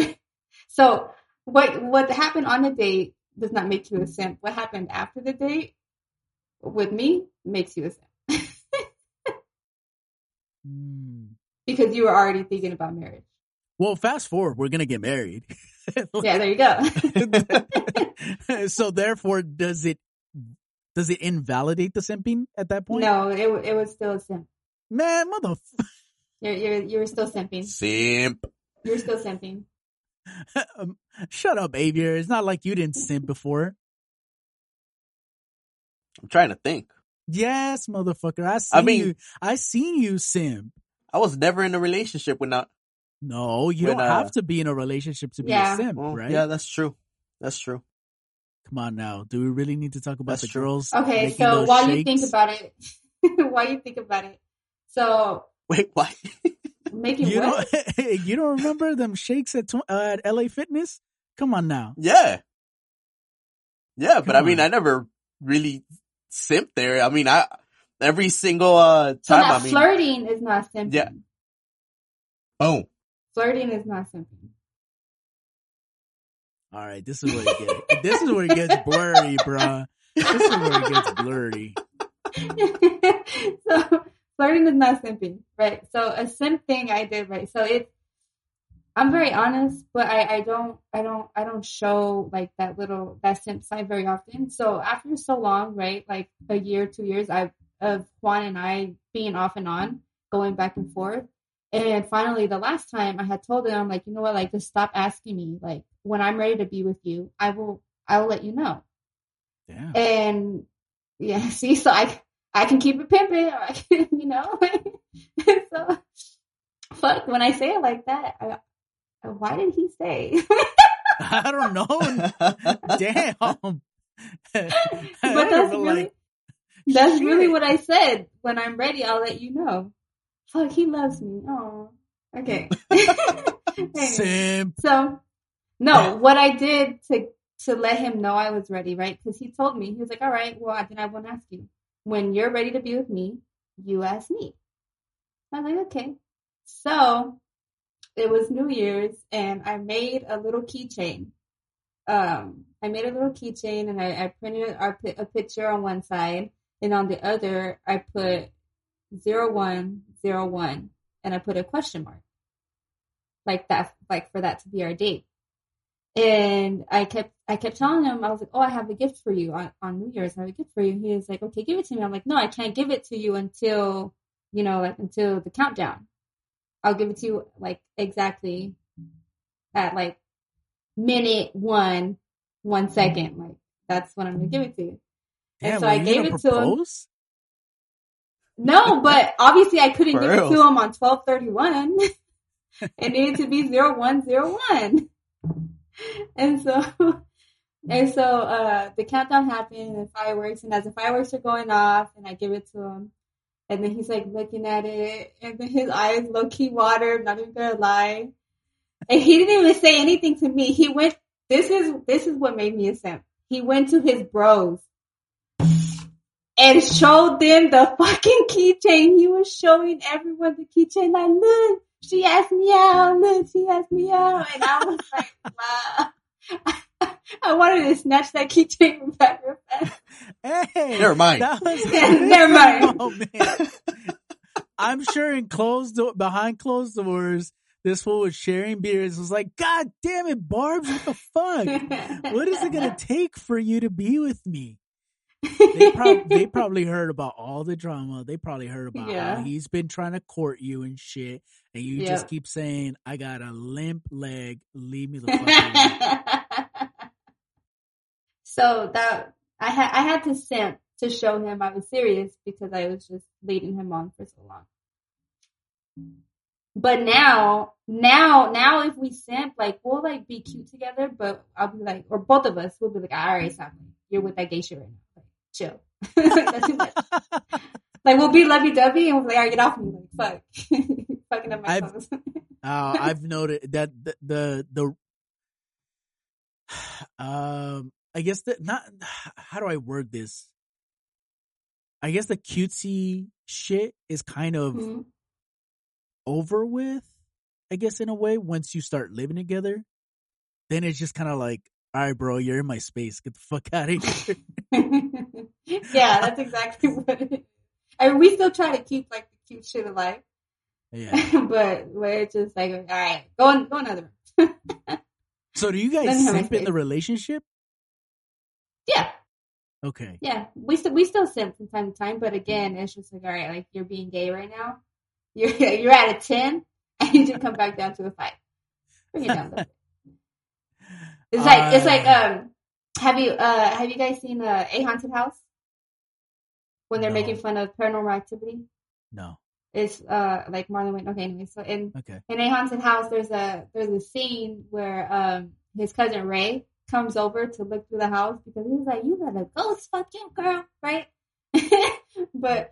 So what what happened on the date does not make you a simp. What happened after the date with me makes you a simp Hmm. because you were already thinking about marriage. Well, fast forward, we're gonna get married. Yeah, there you go. so therefore, does it does it invalidate the simping at that point? no, it it was still a simp. man, mother. You're you're you're still simping. Simp. You're still simping. um, shut up, Avier. It's not like you didn't simp before. I'm trying to think. Yes, motherfucker. I seen mean- you. I seen you simp. I was never in a relationship when not. No, you When, don't uh, have to be in a relationship to be Yeah. a simp, Well, right? Yeah, that's true. That's true. Come on now. Do we really need to talk about That's the true. girls? Okay, so those while you think about it, while you think about it, so Wait, why? making you what? don't you don't remember them shakes at tw- uh, at LA Fitness? Come on now. yeah. Yeah, but Come I mean, on. I never really simped there. I mean, I, every single uh So time. now I mean, flirting is not simping. Yeah. boom. Flirting is not simping. All right, this is where it gets. this is where it gets blurry, bruh. This is where it gets blurry. so flirting is not simping, right? So a simp thing I did, right? So it, I'm very honest, but I, I don't, I don't, I don't show like that little that simp side very often. So after so long, right, like a year, two years, I of Juan and I being off and on, going back and forth. And finally, the last time I had told him, I'm like, you know what, like, just stop asking me. Like, when I'm ready to be with you, I will, I will let you know. Damn. And yeah, see, so I I can keep it pimping, or I can, you know. so fuck when I say it like that. I, why did he say? I don't know. Damn. but that's really that's really what I said. When I'm ready, I'll let you know. Fuck, he loves me. Oh, okay. Anyway. So, no, what I did to to let him know I was ready, right? Because he told me he was like, "All right, well, then I won't ask you. When you're ready to be with me, you ask me." I was like, "Okay." So it was New Year's, and I made a little keychain. Um, I made a little keychain, and I, I printed a, a picture on one side, and on the other, I put zero one zero one, and I put a question mark like that, like for that to be our date. And I kept, I kept telling him, I was like, "Oh, I have a gift for you on, on New Year's. I have a gift for you." He was like, "Okay, give it to me." I'm like, "No, I can't give it to you until, you know, like until the countdown. I'll give it to you like exactly at like minute one, one second. Like that's when I'm gonna give it to you." Damn, and so I gave it to him. No, but obviously I couldn't For give real. it to him on twelve thirty one. it needed to be zero one zero one. And so and so uh the countdown happened and fireworks and as the fireworks are going off and I give it to him and then he's like looking at it and then his eyes low key watered, not even gonna lie. And he didn't even say anything to me. He went this is this is what made me a simp. He went to his bros and showed them the fucking keychain. He was showing everyone the keychain. Like, look, she asked me out. Look, she asked me out. And I was like, wow. I wanted to snatch that keychain back real fast. Hey, Never mind. Never mind. Oh, man. I'm sure in closed do- behind closed doors, this fool was sharing beers. Was like, God damn it, Barbs, what the fuck? What is it gonna take for you to be with me? They, prob- they probably heard about all the drama. They probably heard about Yeah. how he's been trying to court you and shit, and you Yep. just keep saying, "I got a limp leg. Leave me the fuck alone." so that I had I had to simp to show him I was serious because I was just leading him on for so long. But now, now, now, if we simp, like we'll like be cute together, but I'll be like, or both of us will be like, all right, stop. You're with that gay shit right now. Chill. like, that's too much. Like we'll be lovey dovey and we'll be like, all right, get off me. Like, fuck, fucking up my I've- clothes. Uh, I've noted that the, the the um I guess that not how do I word this? I guess the cutesy shit is kind of Mhm. over with. I guess in a way, once you start living together, then it's just kind of like, all right, bro, you're in my space. Get the fuck out of here. yeah, that's exactly what it is. I mean, we still try to keep like the cute shit alive, yeah. but we're just like, all right, go on, go another room. So do you guys simp in the relationship? yeah, Okay. yeah, we still we still simp from time to time, but again, it's just like, all right, like you're being gay right now. You're you're at a ten. and you just come back down to a five. Bring it down. A little bit. It's like it's like Uh, um. Have you uh have you guys seen uh, a haunted house when they're No. making fun of paranormal activity? No. It's uh like Marlon Wayans. Okay, anyway, so in Okay. in a haunted house, there's a there's a scene where um his cousin Ray comes over to look through the house because he was like, "You got a ghost, fuck you, girl," right? but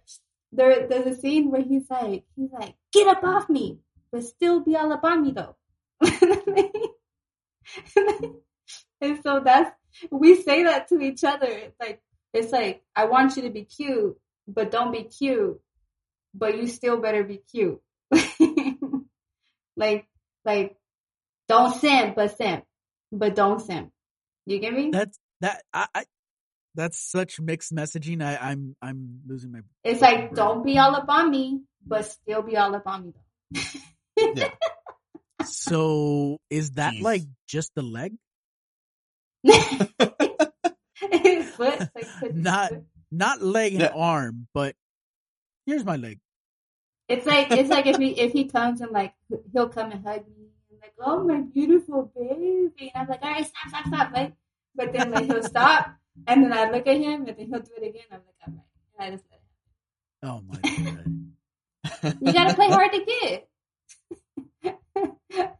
there there's a scene where he's like he's like, "Get up off me," but still be all up on me though. and so that's we say that to each other. It's like it's like I want you to be cute, but don't be cute. But you still better be cute. like, like, don't simp, but simp, but don't simp. You get me? That's that I, I that's such mixed messaging. I, I'm I'm losing my It's like don't be all up on me, but still be all up on me though. Yeah. So is that Jeez. like just the leg? His foot, like, his Not- foot. Not leg and Yeah. arm, but here's my leg. It's like it's like if he if he comes and like he'll come and hug me and like oh my beautiful baby and I'm like all right stop stop stop like but then like he'll stop and then I look at him and then he'll do it again I'm like all right and I just let Oh my god. You gotta play hard to get.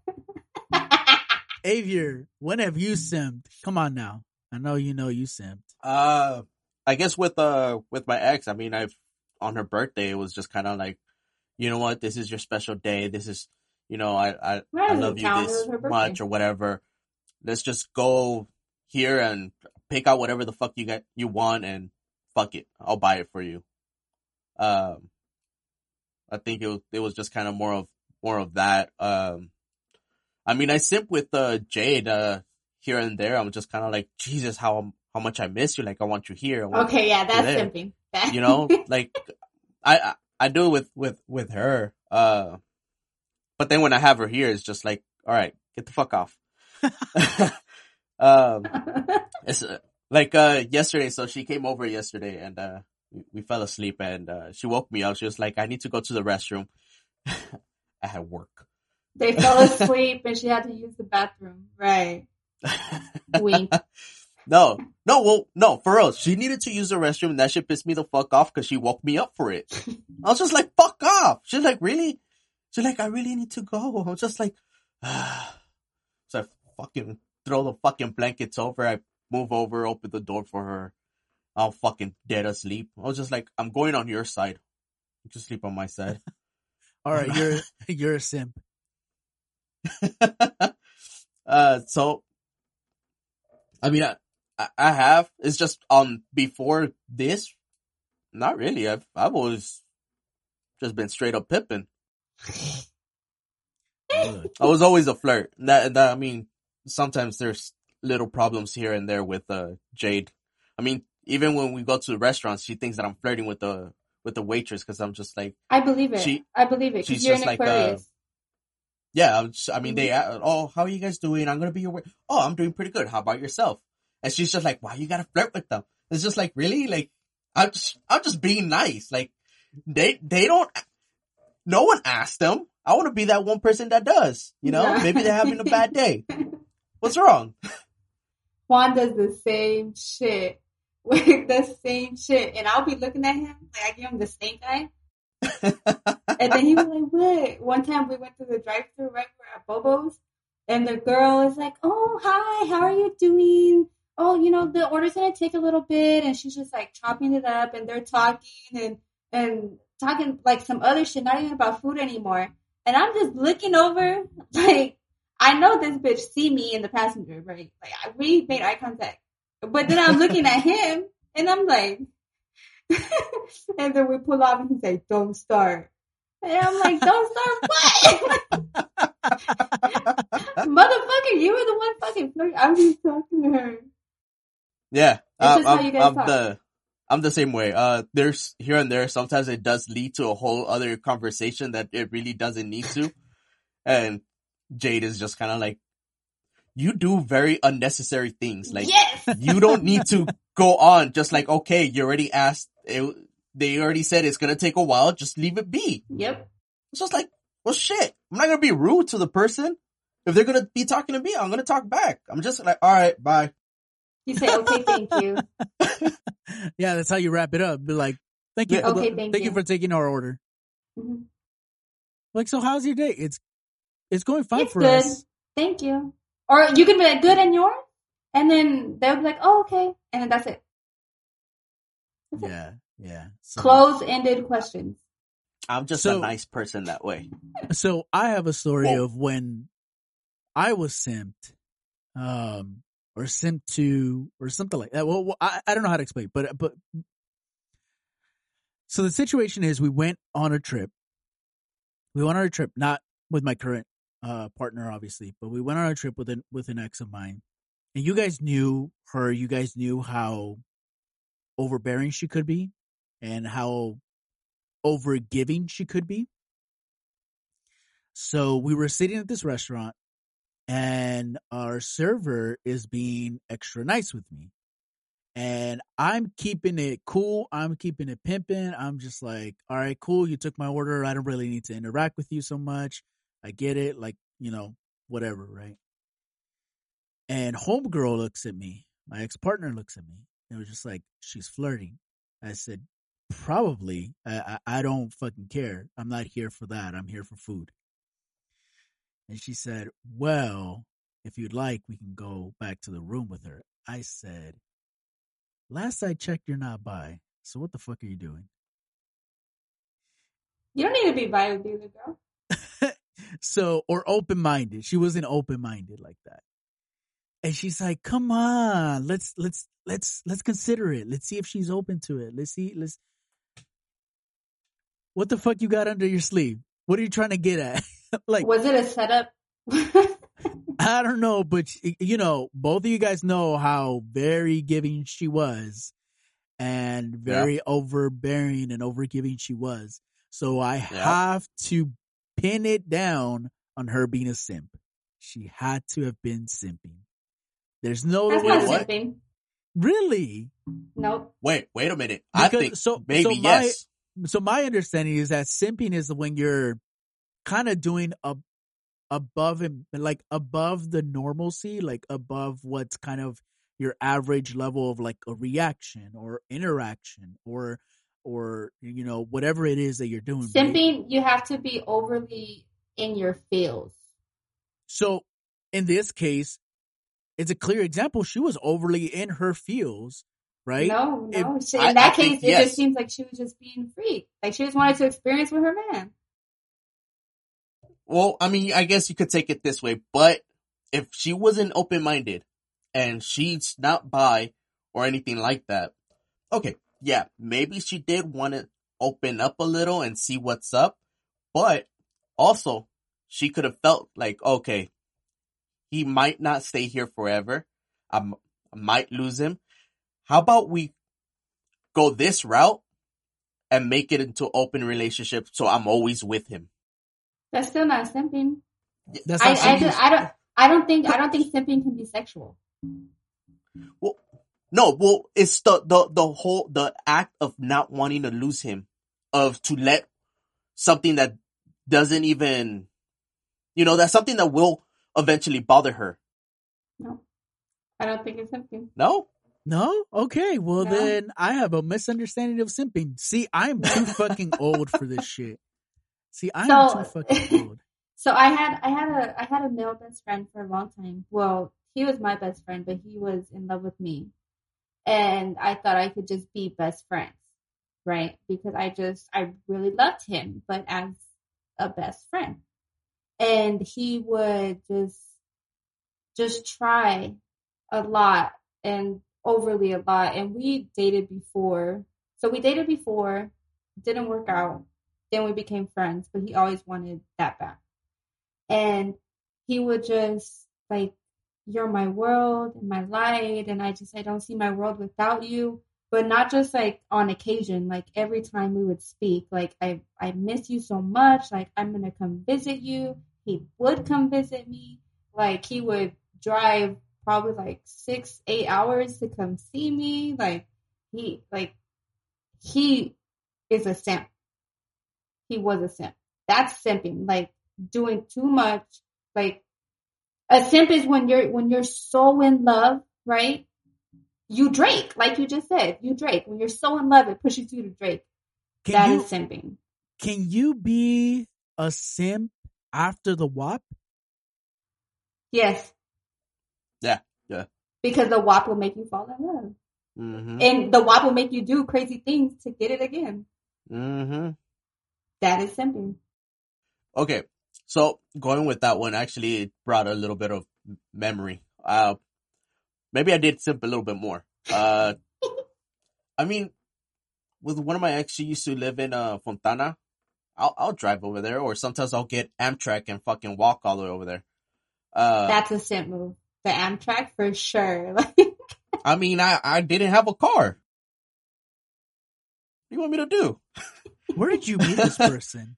Avier, when have you simped? Come on now. I know you know you simped. Uh, I guess with uh with my ex, I mean, I've on her birthday, it was just kind of like, you know what, this is your special day. This is, you know, I I, I love you this was her birthday. much or whatever. Let's just go here and pick out whatever the fuck you got you want and fuck it, I'll buy it for you. Um, I think it was it was just kind of more of more of that. Um, I mean, I simp with uh Jade uh here and there. I'm just kind of like, Jesus, how how much I miss you. Like, I want you here. Want Okay, yeah, that's there. simping. You know like I, I i do it with with with her uh but then when i have her here it's just like all right get the fuck off um it's uh, like uh yesterday so she came over yesterday and uh we, we fell asleep and uh she woke me up she was like i need to go to the restroom i had work they fell asleep and she had to use the bathroom. Right. Wink. no no well no for real she needed to use the restroom and that shit pissed me the fuck off because she woke me up for it I was just like, fuck off. She's like, really? She's like, I really need to go. I was just like, ah. So I fucking throw the fucking blankets over. I move over, open the door for her. I'm fucking dead asleep. I was just like, I'm going on your side. You can sleep on my side. All right, you're you're a simp. uh, so, I mean, I, I- have, it's just, um, before this, not really. I've, I've always just been straight up pipping. I was always a flirt. That, that I mean, sometimes there's little problems here and there with uh Jade. I mean, even when we go to restaurants, she thinks that I'm flirting with the with the waitress because I'm just like, I believe it. She- I believe it. she's you're just an like, uh, Aquarius. Yeah. I mean, they uh, oh, how are you guys doing? I'm gonna be your. Oh, I'm doing pretty good. How about yourself? And she's just like, why you gotta flirt with them? It's just like really like I'm just I'm just being nice. Like they they don't. No one asked them. I want to be that one person that does. You know, Yeah. maybe they're having a bad day. What's wrong? Juan does the same shit with the same shit, and I'll be looking at him like I give him the stink eye, and then he was like, "What?" One time we went to the drive-through right at Bobo's, and the girl is like, "Oh, hi, how are you doing?" Oh, you know the order's gonna take a little bit, and she's just like chopping it up, and they're talking and and talking like some other shit, not even about food anymore. And I'm just looking over, like I know this bitch see me in the passenger, right? Like we made eye contact, but then I'm looking at him, and I'm like, and then we pull up and he's like, "Don't start," and I'm like, "Don't start what?" Motherfucker, you were the one fucking flirting. I'm just talking to her. Yeah, uh, I'm, I'm the I'm the same way. Uh, there's here and there sometimes it does lead to a whole other conversation that it really doesn't need to, and Jade is just kind of like, you do very unnecessary things. Like yes, you don't need to go on. Just like okay, you already asked. It, they already said it's gonna take a while. Just leave it be. yep. It's just like, well, shit. I'm not gonna be rude to the person. If they're gonna be talking to me, I'm gonna talk back. I'm just like, all right, bye. You say, "Okay, thank you." Yeah, that's how you wrap it up. Be like, thank you, Yeah. Okay, thank thank you you. for taking our order. Mhm. Like, so how's your day? It's it's going fine It's for good. us. Thank you. Or you can be like, good and yours? And then they'll be like, oh, okay. And then that's it. That's it. Yeah, yeah. So, Close ended questions. I'm just So- a nice person that way. so I have a story Whoa. of when I was simped, um, or simped to, or something like that. Well, well, I, I don't know how to explain, but but So the situation is we went on a trip. We went on a trip, not with my current uh, partner, obviously, but we went on a trip with an with an ex of mine. And you guys knew her, you guys knew how overbearing she could be and how overgiving she could be. So we were sitting at this restaurant and our server is being extra nice with me. And I'm keeping it cool. I'm keeping it pimping. I'm just like, all right, cool. You took my order. I don't really need to interact with you so much. I get it. Like, you know, whatever, right? And homegirl looks at me. My ex partner looks at me. And was just like, she's flirting. I said, probably. I, I, I don't fucking care. I'm not here for that. I'm here for food. And she said, well, if you'd like, we can go back to the room with her. I said, last I checked, you're not by. So what the fuck are you doing? You don't need to be bi with the other girl. so, or open minded. She wasn't open minded like that. And she's like, come on, let's, let's, let's, let's consider it. Let's see if she's open to it. Let's see, let's, what the fuck you got under your sleeve? What are you trying to get at? like, Was it a setup? I don't know, but you know, both of you guys know how very giving she was and very overbearing and overgiving she was. So I have to pin it down on her being a simp. She had to have been simping. There's no That's way. not to- What? simping. Really? Nope. Wait, wait a minute. I think so- maybe so my- yes. So my understanding is that simping is when you're kind of doing a above and like above the normalcy, like above what's kind of your average level of like a reaction or interaction or or you know whatever it is that you're doing. right? Simping, you have to be overly in your feels. So in this case, it's a clear example. She was overly in her feels, right? No, no. She- I- in that I case, think it yes. just seems like she was just being free. Like she just wanted to experience with her man. Well, I mean, I guess you could take it this way, but if she wasn't open minded and she's not bi or anything like that, okay, yeah, maybe she did want to open up a little and see what's up, but also she could have felt like, okay, he might not stay here forever. I might lose him. How about we go this route and make it into open relationship so I'm always with him? That's still not simping. That's I, not I, simping. just- I don't. I don't think. I don't think simping can be sexual. Well, no, well, it's the, the, the whole, the act of not wanting to lose him, of to let something that doesn't even, you know, that's something that will eventually bother her. No, I don't think it's simping. No? No? Okay. Well, No. then I have a misunderstanding of simping. See, I'm too fucking old for this shit. See, I'm So- too fucking old. So I had I had a I had a male best friend for a long time. Well, he was my best friend, but he was in love with me. And I thought I could just be best friends, right? Because I just I really loved him, but as a best friend. And he would just just try a lot and overly a lot. And we dated before. So we dated before, didn't work out. Then we became friends, but he always wanted that back and he would just like you're my world and my light and i just i don't see my world without you but not just like on occasion like every time we would speak like i i miss you so much like i'm gonna come visit you he would come visit me like he would drive probably like six eight hours to come see me like he like he is a simp he was a simp that's simping like doing too much. Like a simp is when you're when you're so in love, right? You Drake, like you just said, you Drake. When you're so in love, it pushes you to Drake. Can That you is simping. can you be a simp after the WAP? Yes. Yeah, yeah. Because the WAP will make you fall in love, Mm-hmm. and the WAP will make you do crazy things to get it again. Mm-hmm. That is simping. Okay. So going with that one, actually, it brought a little bit of memory. Uh, maybe I did simp a little bit more. Uh, I mean, with one of my ex, she used to live in uh Fontana. I'll I'll drive over there, or sometimes I'll get Amtrak and fucking walk all the way over there. Uh, That's a simp move. The Amtrak for sure. Like, I mean, I I didn't have a car. What do you want me to do? Where did you meet this person?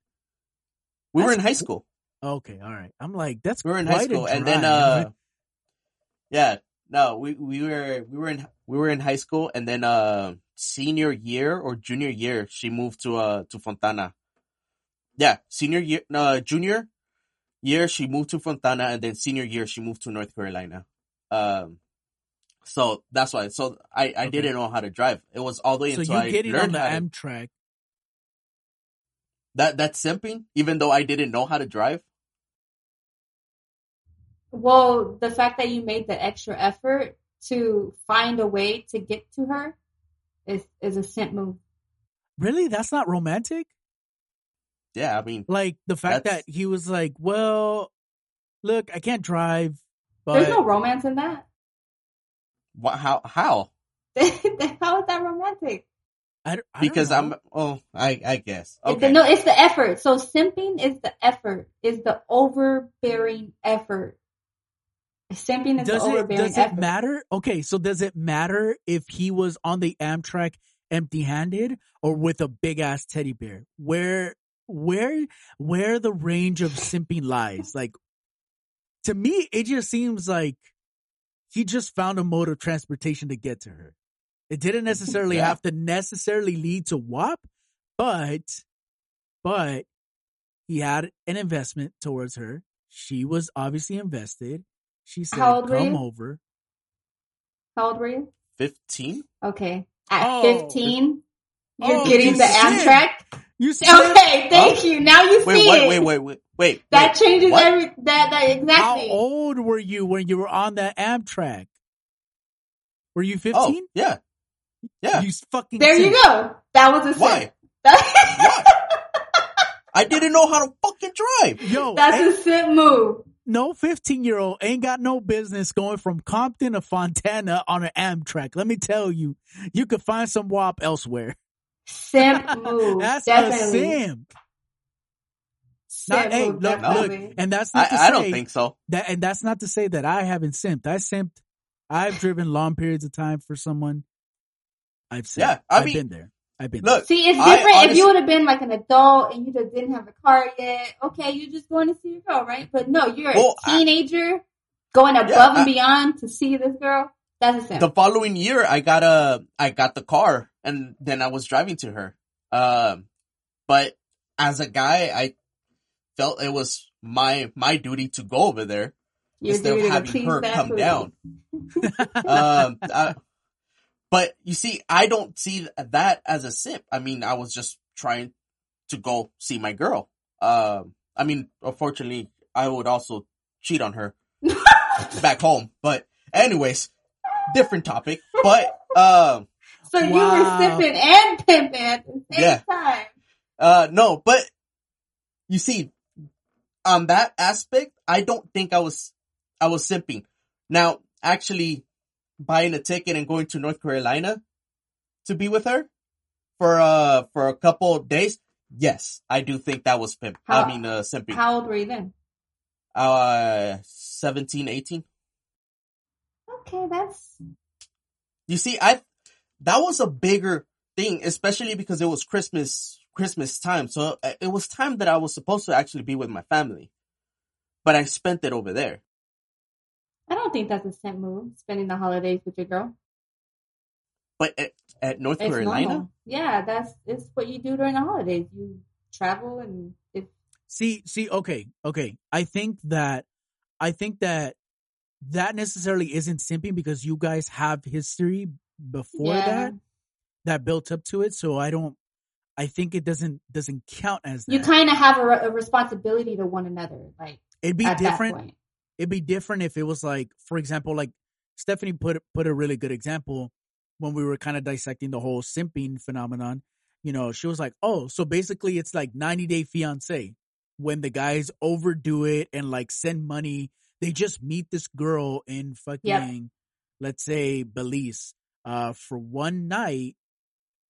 We were in high school. Okay, all right. I'm like, that's We were in quite high school, and then uh, yeah, no, we we were we were in we were in high school, and then uh, senior year or junior year, she moved to uh to Fontana. Yeah, senior year, no, junior year she moved to Fontana, and then senior year she moved to North Carolina. Um, so that's why. So I I Okay. didn't know how to drive. It was all the way so until you I getting on the Amtrak? that that's simping, even though I didn't know how to drive. well, the fact that you made the extra effort to find a way to get to her is is a simp move. Really? That's not romantic? Yeah, I mean, Like the fact That's- that he was like, "Well, look, I can't drive, but There's no romance in that. wha- how how? How is that romantic? I, don't- I don't Because know. I'm oh I I guess It's okay. the- no, it's the effort. So simping is the effort, is the overbearing effort. Simping is does the it overbearing does it effort. matter? Okay, so does it matter if he was on the Amtrak empty-handed or with a big ass teddy bear? Where where where the range of simping lies? Like to me, it just seems like he just found a mode of transportation to get to her. It didn't necessarily Yeah. have to necessarily lead to WAP, but but he had an investment towards her. She was obviously invested. She said, How old were "Come you? over." How old were you? Fifteen? Okay. At Oh. 15, you're Oh, getting the said- Amtrak. You said Okay, thank you. Now you Wait, see wait, it. wait, wait, wait, wait. That wait. changes What? every that that exactly. how old were you when you were on that Amtrak? Were you Oh, fifteen? yeah, yeah. You fucking There you go. That was a. That- Why? I didn't know how to fucking drive. Yo, That's ain't- a simp move. no fifteen year old ain't got no business going from Compton to Fontana on an Amtrak. Let me tell you, you could find some WAP elsewhere. Simp move. That's definitely. a simp. Simp Not, hey, move, look, look, and that's I, not to I say don't think so. that, and that's not to say that I haven't simped. I simped. I've driven long periods of time for someone. I've simped. Yeah, I I've mean, been there. I've been Look, See, it's I different if you would have been like an adult and you just didn't have a car yet. Okay, you're just going to see your girl, right? But no, you're Well, a I- teenager going above Yeah, I- and beyond to see this girl. That's a simp. the following year I got a I got the car and then I was driving to her. Um, but as a guy, I felt it was my my duty to go over there You're instead of having her come down. um, I- but you see, I don't see that as a simp. I mean, I was just trying to go see my girl. Um, I mean, unfortunately, I would also cheat on her back home. But anyways, different topic. But um, So you Wow. were sipping and pimping at the same Yeah. time. uh, no, but you see, on that aspect, I don't think I was, I was simping. Now, actually, buying a ticket and going to North Carolina to be with her for uh for a couple of days. Yes, I do think that was pimp. How- I mean, uh, simping. How old were you then? uh, 17, 18. Okay, that's You see, I that was a bigger thing, especially because it was Christmas Christmas time. So uh, it was time that I was supposed to actually be with my family, but I spent it over there. I don't think that's a simp move, spending the holidays with your girl. But at, at North It's Carolina, normal. Yeah, that's it's what you do during the holidays. You travel and if See, see, okay, okay. I think that, I think that that necessarily isn't simping because you guys have history before Yeah. that that built up to it. So I don't. I think it doesn't doesn't count as that. you kind of have a, re- a responsibility to one another, like It'd be different. It'd be different if it was like, for example, like Stephanie put put a really good example when we were kind of dissecting the whole simping phenomenon. You know, she was like, "Oh, so basically, it's like 90 Day Fiance when the guys overdo it and like send money. They just meet this girl in fucking, let's say Belize, uh, for one night,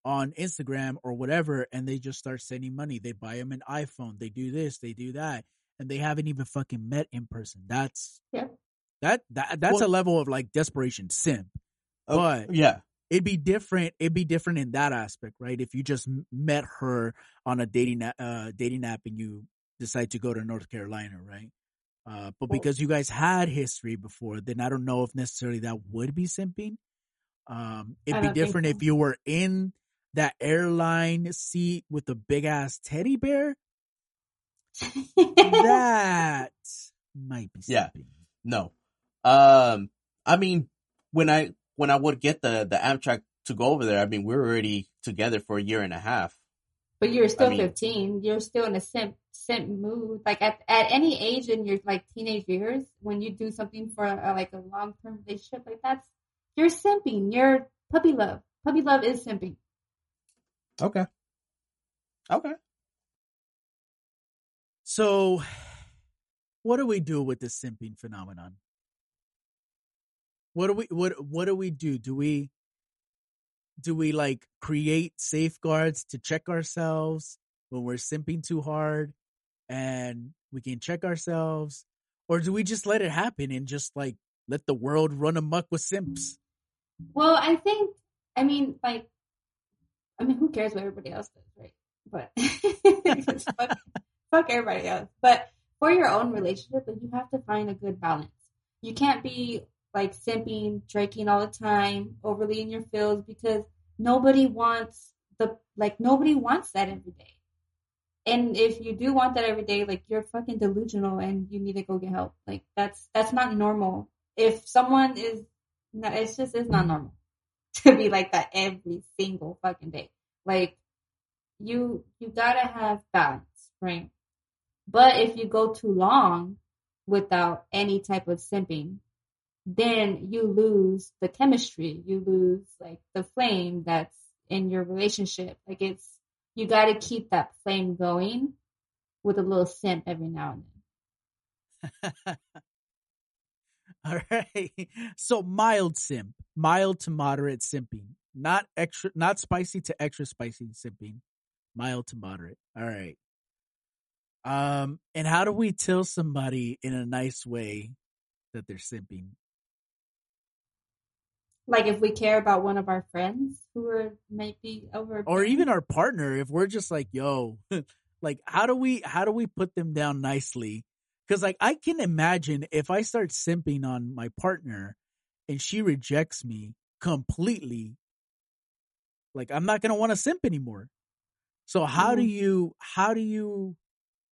on Instagram or whatever, and they just start sending money. They buy them an iPhone. They do this. They do that, and they haven't even fucking met in person. That's Yeah. That that that's Well- a level of like desperation simp. Oh, But- yeah, It'd be different. It'd be different in that aspect, right? If you just met her on a dating uh, dating app and you decide to go to North Carolina, right? Uh, but because you guys had history before, then I don't know if necessarily that would be simping. Um, it'd be different so. if you were in that airline seat with a big ass teddy bear. That might be Yeah. simping. no. Um, I mean, when I when I would get the the Amtrak to go over there, I mean, we were already together for a year and a half. But you're still mean- 15. You're still in a simp mood. Like at, at any age in your like teenage years, when you do something for a, like a long term relationship, like that's you're simping. You're puppy love. Puppy love is simping. Okay. Okay. So, what do we do with this simping phenomenon? What do we what what do we do? Do we do we like create safeguards to check ourselves when we're simping too hard and we can check ourselves or do we just let it happen and just like let the world run amok with simps? Well, I think, I mean, like, I mean, who cares what everybody else does, right? But fuck, fuck everybody else. But for your own relationship, like, you have to find a good balance. You can't be like simping, drinking all the time, overly in your feels, because nobody wants the like nobody wants that every day. And if you do want that every day, like you're fucking delusional and you need to go get help. Like that's that's not normal. If someone is no, it's just it's not normal to be like that every single fucking day. Like you you gotta have balance, right? But if you go too long without any type of simping, then you lose the chemistry. You lose like the flame that's in your relationship. Like it's you gotta keep that flame going with a little simp every now and then. All right. So mild simp, mild to moderate simping, not extra, not spicy to extra spicy simping, mild to moderate. All right. Um, and how do we tell somebody in a nice way that they're simping? Like if we care about one of our friends who are maybe over Or even our partner, if we're just like, yo, like, how do we, how do we put them down nicely? Cause like, I can imagine if I start simping on my partner and she rejects me completely, like, I'm not going to want to simp anymore. So how do Mhm. you, how do you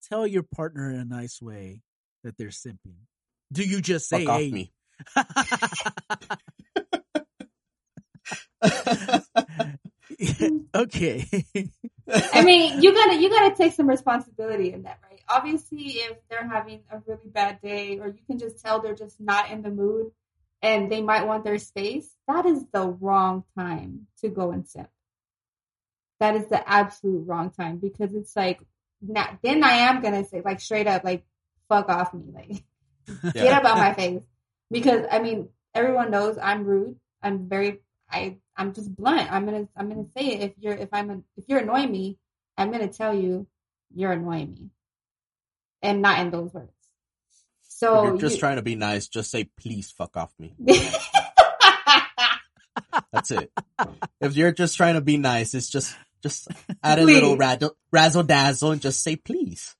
tell your partner in a nice way that they're simping? Do you just say, Fuck off hey, me. okay. I mean, you gotta you gotta take some responsibility in that, right? Obviously, if they're having a really bad day, or you can just tell they're just not in the mood, and they might want their space, that is the wrong time to go and simp. That is the absolute wrong time because it's like, now, then I am gonna say like straight up like, fuck off me, like get yeah. up out my face, because I mean everyone knows I'm rude. I'm very I I'm just blunt. I'm gonna I'm gonna say it if you're if I'm a, if you're annoying me, I'm gonna tell you you're annoying me, and not in those words. If So you're just you- trying to be nice, just say please fuck off me. That's it. if you're just trying to be nice, it's just just add a little razzle, razzle dazzle and just say please.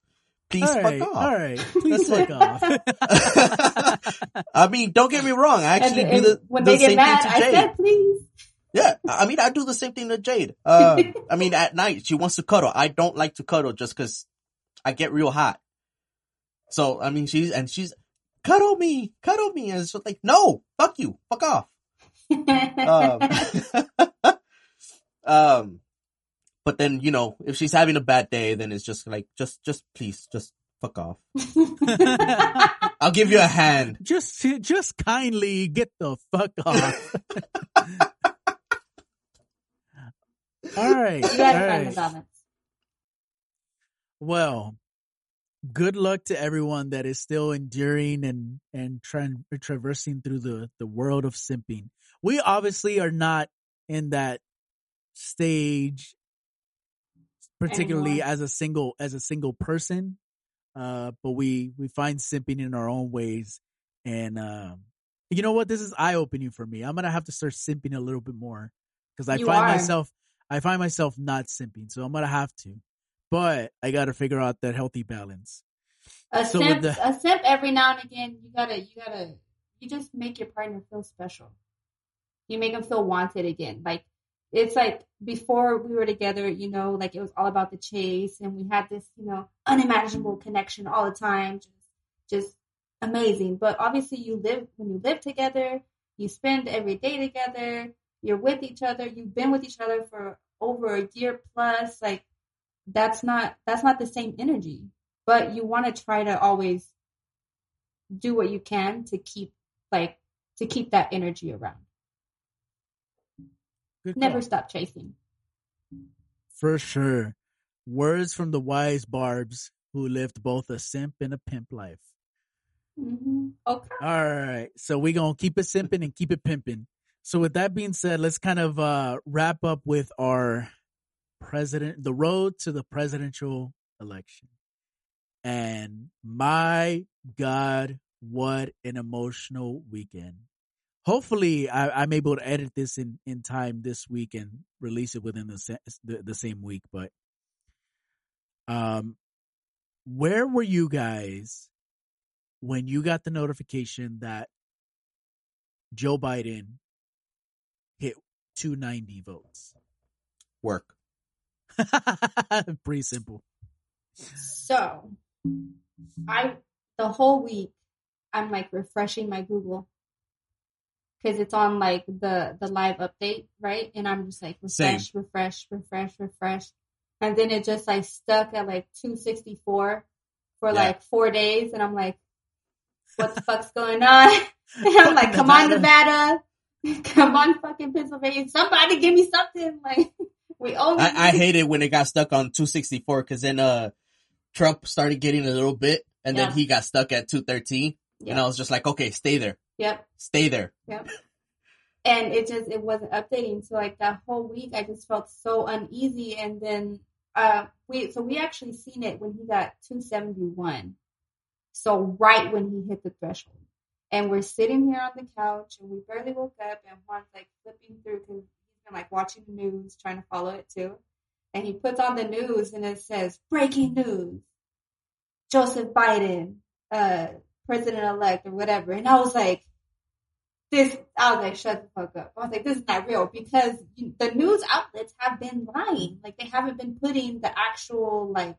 Please all right, fuck all off. right. Please fuck off. I mean, don't get me wrong. I actually and do the, when the they get mad, thing to I said please. Yeah, I mean, I do the same thing to Jade. Uh, I mean, at night she wants to cuddle. I don't like to cuddle just because I get real hot. So I mean, she's and she's cuddle me, cuddle me, and it's like, no, fuck you, fuck off. Um, um, but then you know, if she's having a bad day, then it's just like, just, just please, just fuck off. I'll give you a hand. just just kindly get the fuck off. All right. you all gotta find the right. Well, good luck to everyone that is still enduring and and trying traversing through the the world of simping. We obviously are not in that stage, particularly Anymore. as a single as a single person. Uh, but we we find simping in our own ways, and um, you know what? This is eye opening for me. I'm gonna have to start simping a little bit more because I You find are. myself I find myself not simping, so I'm gonna have to. But I got to figure out that healthy balance. A So simp, the- a simp every now and again. You gotta, you gotta, you just make your partner feel special. You make them feel wanted again. Like it's like before we were together. You know, like it was all about the chase, and we had this, you know, unimaginable connection all the time. Just, just amazing. But obviously, you live when you live together. You spend every day together. You're with each other. You've been with each other for over a year plus. Like that's not that's not the same energy but you want to try to always do what you can to keep like to keep that energy around Good never call. stop chasing for sure. Words from the wise barbs who lived both a simp and a pimp life. hmm okay All right. So we're going to keep it simping and keep it pimping. So with that being said, let's kind of uh wrap up with our president the road to the presidential election. And my god, what an emotional weekend. Hopefully I, I'm able to edit this in, in time this week and release it within the, the the same week, but um where were you guys when you got the notification that Joe Biden hit 290 votes. Work. Pretty simple. so i the whole week i'm like refreshing my google because it's on like the the live update right and i'm just like Same. refresh refresh refresh refresh and then it just like stuck at like 264 for Yeah. like four days and i'm like what the fuck's going on and i'm like come on nevada come on fucking pennsylvania somebody give me something like we only I, I hate it when it got stuck on 264 because then uh Trump started getting a little bit and Yeah. then he got stuck at 213 and I was just like, okay, stay there, yep stay there. Yep. And it just it wasn't updating. So like that whole week I just felt so uneasy and then uh we so we actually seen it when he got 271. So right when he hit the threshold. And we're sitting here on the couch and we barely woke up and Juan's like flipping through because he's been like watching the news, trying to follow it too. And he puts on the news and it says, Breaking news. Joseph Biden, uh, president elect or whatever. And I was like, this, I was like, shut the fuck up. I was like, this is not real because the news outlets have been lying. Like they haven't been putting the actual like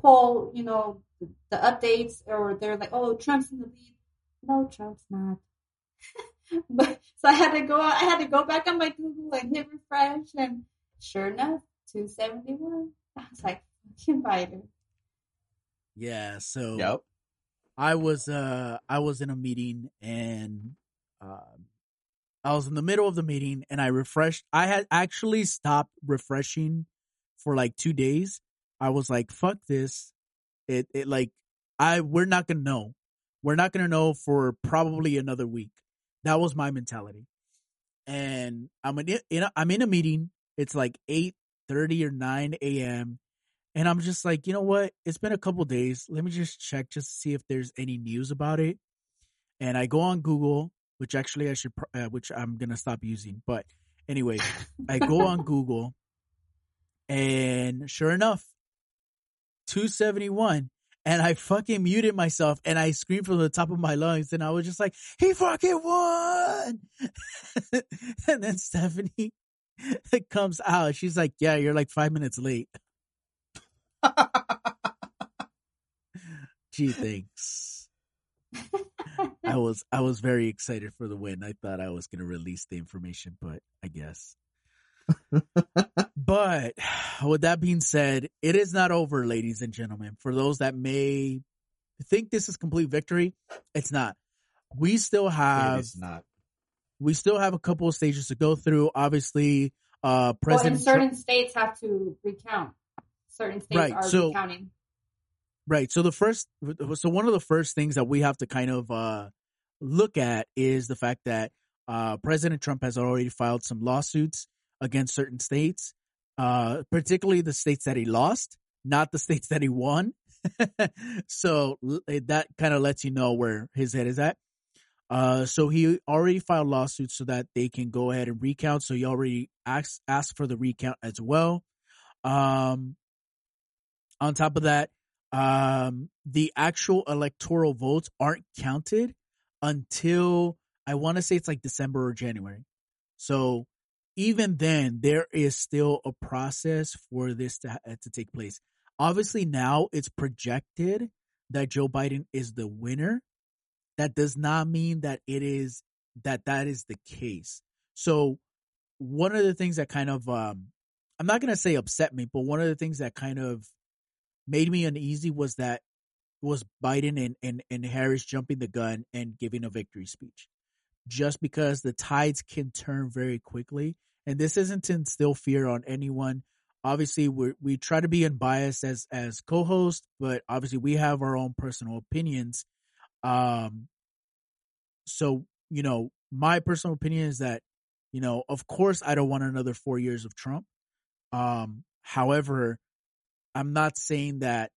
poll, you know, the, the updates or they're like, oh, Trump's in the lead. No, Trump's not. but so I had to go, I had to go back on my Google and hit refresh and sure enough, 271. I was like, fucking Biden. Yeah, so Yep. I was uh I was in a meeting and um I was in the middle of the meeting and I refreshed I had actually stopped refreshing for like 2 days. I was like fuck this. It it like I we're not going to know. We're not going to know for probably another week. That was my mentality. And I'm in, in a, I'm in a meeting. It's like 8:30 or 9 a.m. And I'm just like, you know what? It's been a couple days. Let me just check just to see if there's any news about it. And I go on Google, which actually I should, uh, which I'm gonna stop using. But anyway, I go on Google, and sure enough, 271. And I fucking muted myself, and I screamed from the top of my lungs, and I was just like, "He fucking won!" and then Stephanie comes out. She's like, "Yeah, you're like five minutes late." Gee, thanks. I was I was very excited for the win. I thought I was gonna release the information, but I guess. but with that being said, it is not over, ladies and gentlemen. For those that may think this is complete victory, it's not. We still have is not. we still have a couple of stages to go through. Obviously, uh Well, President and Trump- certain states have to recount. Certain states Right, are so- recounting. Right. So the first, so one of the first things that we have to kind of uh, look at is the fact that uh, President Trump has already filed some lawsuits against certain states. uh, particularly the states that he lost, not the states that he won. so that kind of lets you know where his head is at. Uh, so he already filed lawsuits so that they can go ahead and recount. So he already asked asked for the recount as well. Um, on top of that, um, the actual electoral votes aren't counted until I want to say it's like December or January. So even then, there is still a process for this to to take place. Obviously, now it's projected that Joe Biden is the winner. That does not mean that it is that that is the case. So one of the things that kind of um I'm not gonna say upset me, but one of the things that kind of made me uneasy was that was Biden and, and, and Harris jumping the gun and giving a victory speech. Just because the tides can turn very quickly. And this isn't to instill fear on anyone. Obviously, we we try to be unbiased as as co-host, but obviously we have our own personal opinions. Um, so you know, my personal opinion is that, you know, of course, I don't want another four years of Trump. Um, however, I'm not saying that.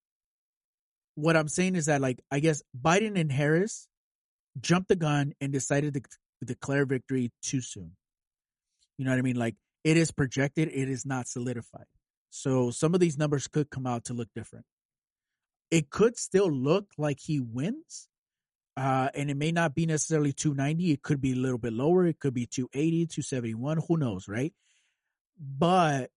What I'm saying is that, like, I guess Biden and Harris jumped the gun and decided to declare victory too soon. You know what I mean? Like, it is projected, it is not solidified. So some of these numbers could come out to look different. It could still look like he wins, uh, and it may not be necessarily 290. It could be a little bit lower. It could be 280, 271. Who knows, right? But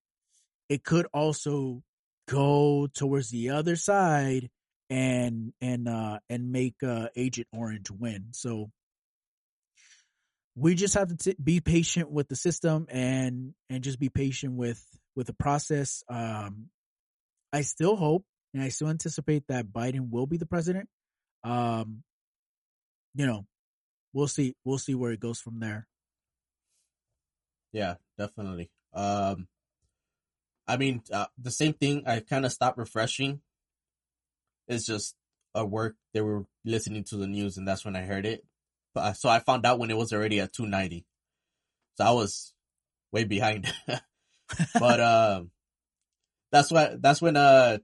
it could also go towards the other side and and uh and make uh agent orange win so we just have to t- be patient with the system and and just be patient with with the process um i still hope and i still anticipate that biden will be the president um you know we'll see we'll see where it goes from there Yeah, definitely. Um, I mean, uh, the same thing. I kind of stopped refreshing. It's just a work. They were listening to the news, and that's when I heard it. But so I found out when it was already at two ninety. So I was way behind. but um, that's why. That's when uh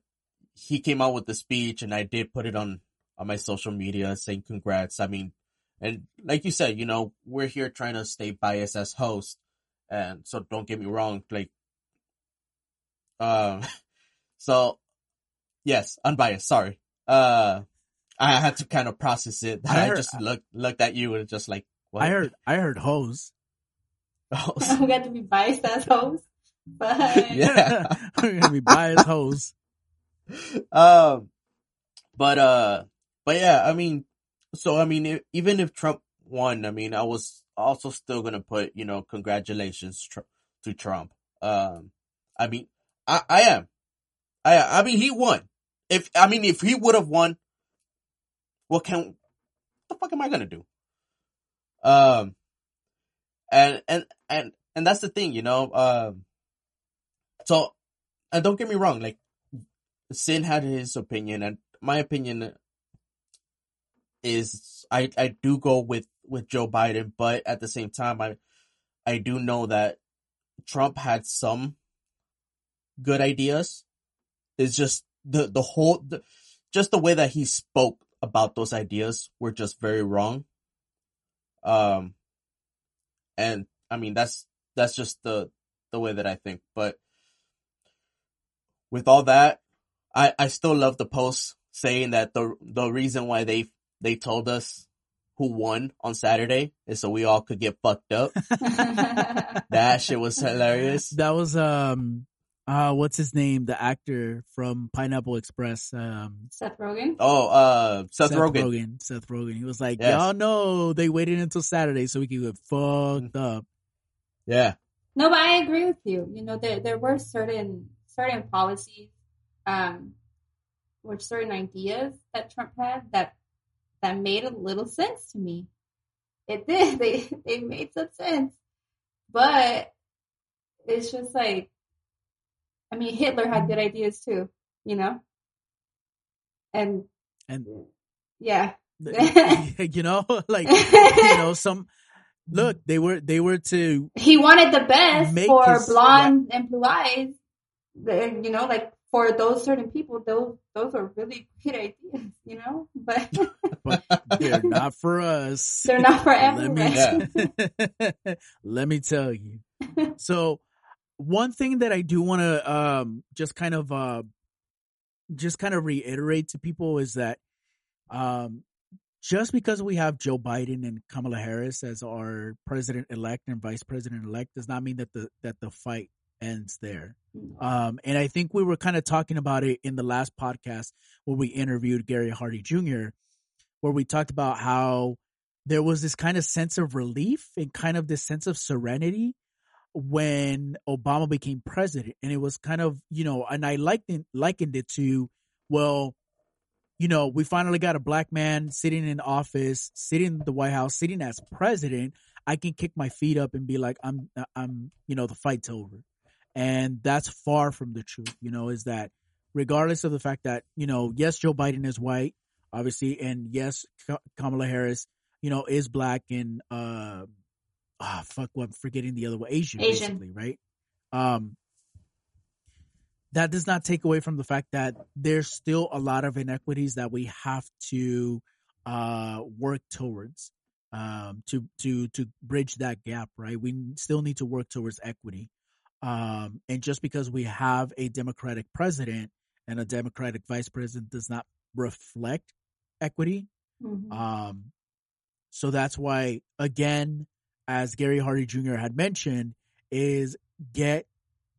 he came out with the speech, and I did put it on on my social media saying congrats. I mean, and like you said, you know, we're here trying to stay biased as hosts, and so don't get me wrong, like, um, so yes, unbiased. Sorry, uh, I had to kind of process it. I I, just looked looked at you and just like, what? i heard i heard hose we got to be biased as hosts, but Yeah. we're gonna be biased hose um, but uh, but yeah, I mean, so I mean, if, even if Trump won, I mean, I was also still gonna put, you know, congratulations tr- to Trump. Um, I mean, I I am, I I mean, he won. If I mean, if he would have won, what can, what the fuck am I gonna do? Um, and and and and that's the thing, you know. Um, so, and don't get me wrong, like. Sin had his opinion, and my opinion is I I do go with with Joe Biden, but at the same time, I I do know that Trump had some good ideas. It's just the the whole the, just the way that he spoke about those ideas were just very wrong. Um, and I mean that's that's just the the way that I think, but with all that, I, I still love the post saying that the the reason why they they told us who won on Saturday is so we all could get fucked up. That shit was hilarious. That was um uh what's his name? The actor from Pineapple Express. Um Seth Rogen. Oh, uh, Seth, Rogen. Seth Rogen. He was like, Yes. Y'all know they waited until Saturday so we could get fucked up. Yeah, No, but I agree with you. You know, there there were certain certain policies, um, or certain ideas that Trump had that that made a little sense to me. It did. They they made some sense, but it's just like, I mean, Hitler had good ideas too. You know, and And yeah, you know, like you know, some look, they were they were to he wanted the best for his- blonde and blue eyes, you know, like for those certain people, those those are really good ideas, you know. But but they're not for us. They're not for Let me, everyone. let me tell you. So, one thing that I do want to um, just kind of uh, just kind of reiterate to people is that um, just because we have Joe Biden and Kamala Harris as our president elect and vice president elect does not mean that the that the fight ends there. Um, and I think we were kind of talking about it in the last podcast where we interviewed Gary Hardy Jr., where we talked about how there was this kind of sense of relief and kind of this sense of serenity when Obama became president. And it was kind of, you know, and I liked it, likened it to, well, you know, we finally got a black man sitting in office, sitting in the White House, sitting as president. I can kick my feet up and be like, I'm, I'm, you know, the fight's over. And that's far from the truth, you know, is that regardless of the fact that, you know, yes, Joe Biden is white, obviously, and yes, Kamala Harris, you know, is black and, uh, ah, fuck, what, I'm forgetting the other one, Asian, Asian. basically, right? Um, that does not take away from the fact that there's still a lot of inequities that we have to uh, work towards um, to to to bridge that gap. Right, we still need to work towards equity. Um, and just because we have a Democratic president and a Democratic vice president does not reflect equity. Mhm. Um, so that's why, again, as Gary Hardy Jr. had mentioned, is get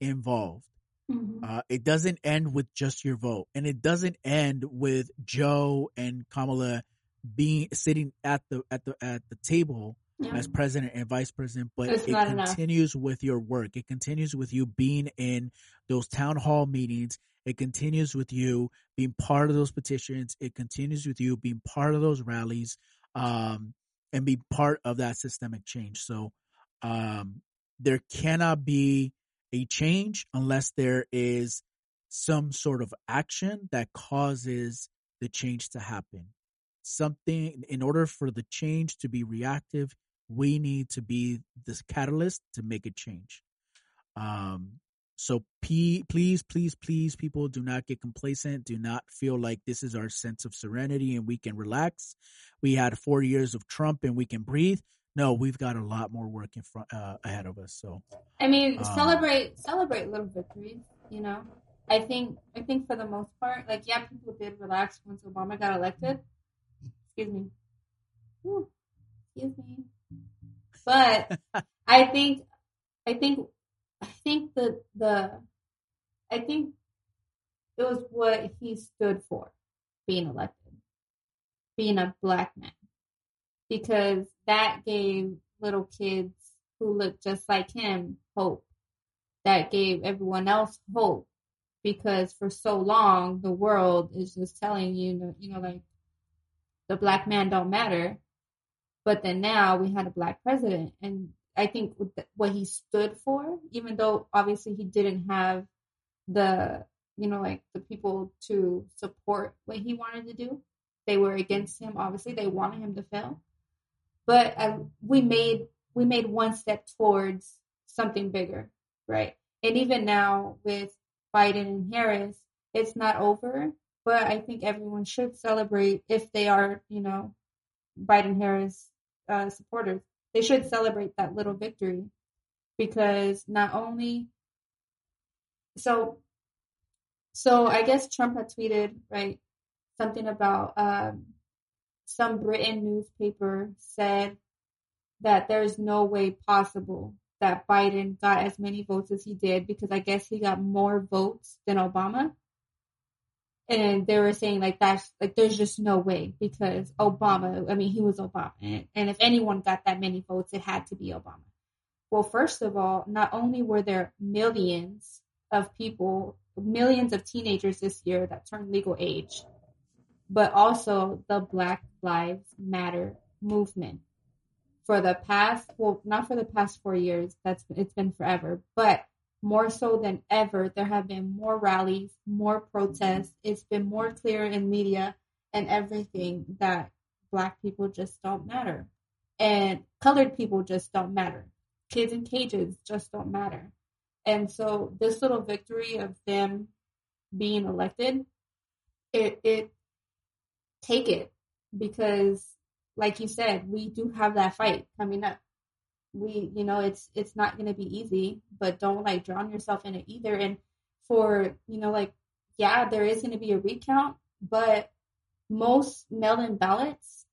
involved. Mhm. Uh, it doesn't end with just your vote, and it doesn't end with Joe and Kamala being sitting at the at the at the table Yeah. as president and vice president, but It's it not enough. continues with your work. It continues with you being in those town hall meetings. It continues with you being part of those petitions. It continues with you being part of those rallies, um, and be part of that systemic change. So, um, there cannot be a change unless there is some sort of action that causes the change to happen. Something in order for the change to be reactive, we need to be this catalyst to make a change. Um, so p- please, please, please, people do not get complacent. Do not feel like this is our sense of serenity and we can relax. We had four years of Trump and we can breathe. No, we've got a lot more work in front uh, ahead of us. So I mean, Um, celebrate celebrate little victories. You know, I think I think for the most part, like yeah, people did relax once Obama got elected. Excuse me. Whew. Excuse me. But I think I think I think the the I think it was what he stood for being elected, being a black man, because that gave little kids who looked just like him hope. That gave everyone else hope because for so long the world is just telling you, you know, like the black man don't matter. But then now we had a black president, and I think what he stood for, even though obviously he didn't have the, you know, like the people to support what he wanted to do, they were against him. Obviously, they wanted him to fail. But uh, we made we made one step towards something bigger, right? And even now with Biden and Harris, it's not over. But I think everyone should celebrate if they are, you know, Biden Harris uh, supporters. They should celebrate that little victory because not only so so I guess Trump had tweeted right something about um, some Britain newspaper said that there's no way possible that Biden got as many votes as he did because I guess he got more votes than Obama. And they were saying like that's like there's just no way because Obama, I mean he was Obama and, and if anyone got that many votes it had to be Obama. Well, first of all, not only were there millions of people, millions of teenagers this year that turned legal age, but also the Black Lives Matter movement. For the past, well, not for the past four years, that's it's been forever, but more so than ever, there have been more rallies, more protests. It's been more clear in media and everything that Black people just don't matter, and colored people just don't matter. Kids in cages just don't matter, And so this little victory of them being elected, it it take it because like you said, we do have that fight coming up. We you know, it's it's not gonna be easy, but don't like drown yourself in it either. And for, you know, like yeah, there is gonna be a recount, but most mail in ballots,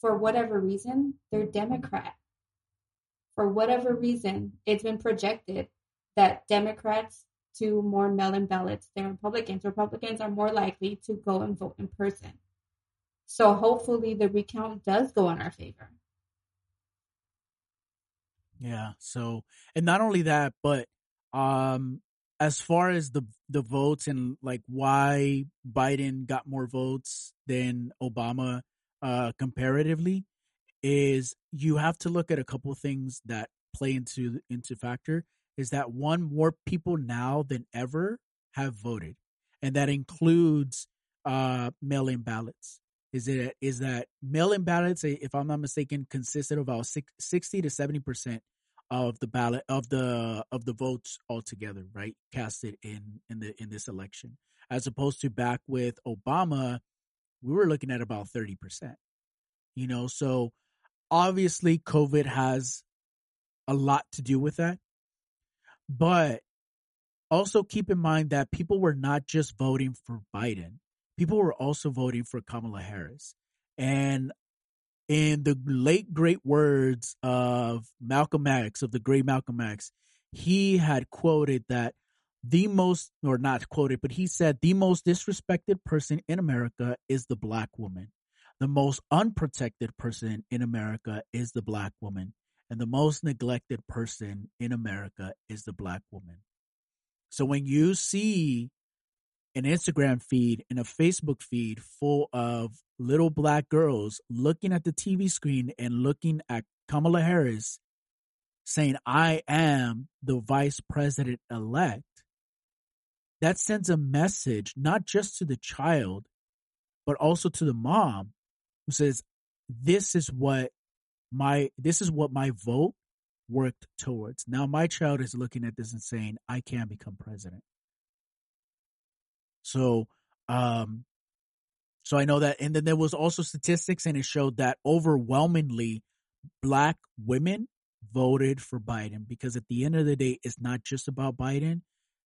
for whatever reason, they're Democrat. For whatever reason, it's been projected that Democrats do more mail in ballots than Republicans. Republicans are more likely to go and vote in person. So hopefully the recount does go in our favor. Yeah. So, and not only that, but um, as far as the the votes and like why Biden got more votes than Obama uh comparatively is you have to look at a couple things that play into into factor is that one more people now than ever have voted and that includes uh mail-in ballots is it is that mail-in ballots if i'm not mistaken consisted of about 60 to 70 percent of the ballot of the of the votes altogether, right? Casted in in the in this election, as opposed to back with Obama, we were looking at about thirty percent. You know, so obviously COVID has a lot to do with that, but also keep in mind that people were not just voting for Biden; people were also voting for Kamala Harris. And in the late great words of Malcolm X, of the great Malcolm X, he had quoted that the most, or not quoted, but he said the most disrespected person in America is the black woman. The most unprotected person in America is the black woman. And the most neglected person in America is the black woman. So when you see an Instagram feed and a Facebook feed full of little black girls looking at the TV screen and looking at Kamala Harris saying, I am the vice president elect, that sends a message not just to the child, but also to the mom who says, this is what my, this is what my vote worked towards. Now my child is looking at this and saying, I can become president. So, um, so I know that, and then there was also statistics, and it showed that overwhelmingly black women voted for Biden because at the end of the day, it's not just about Biden;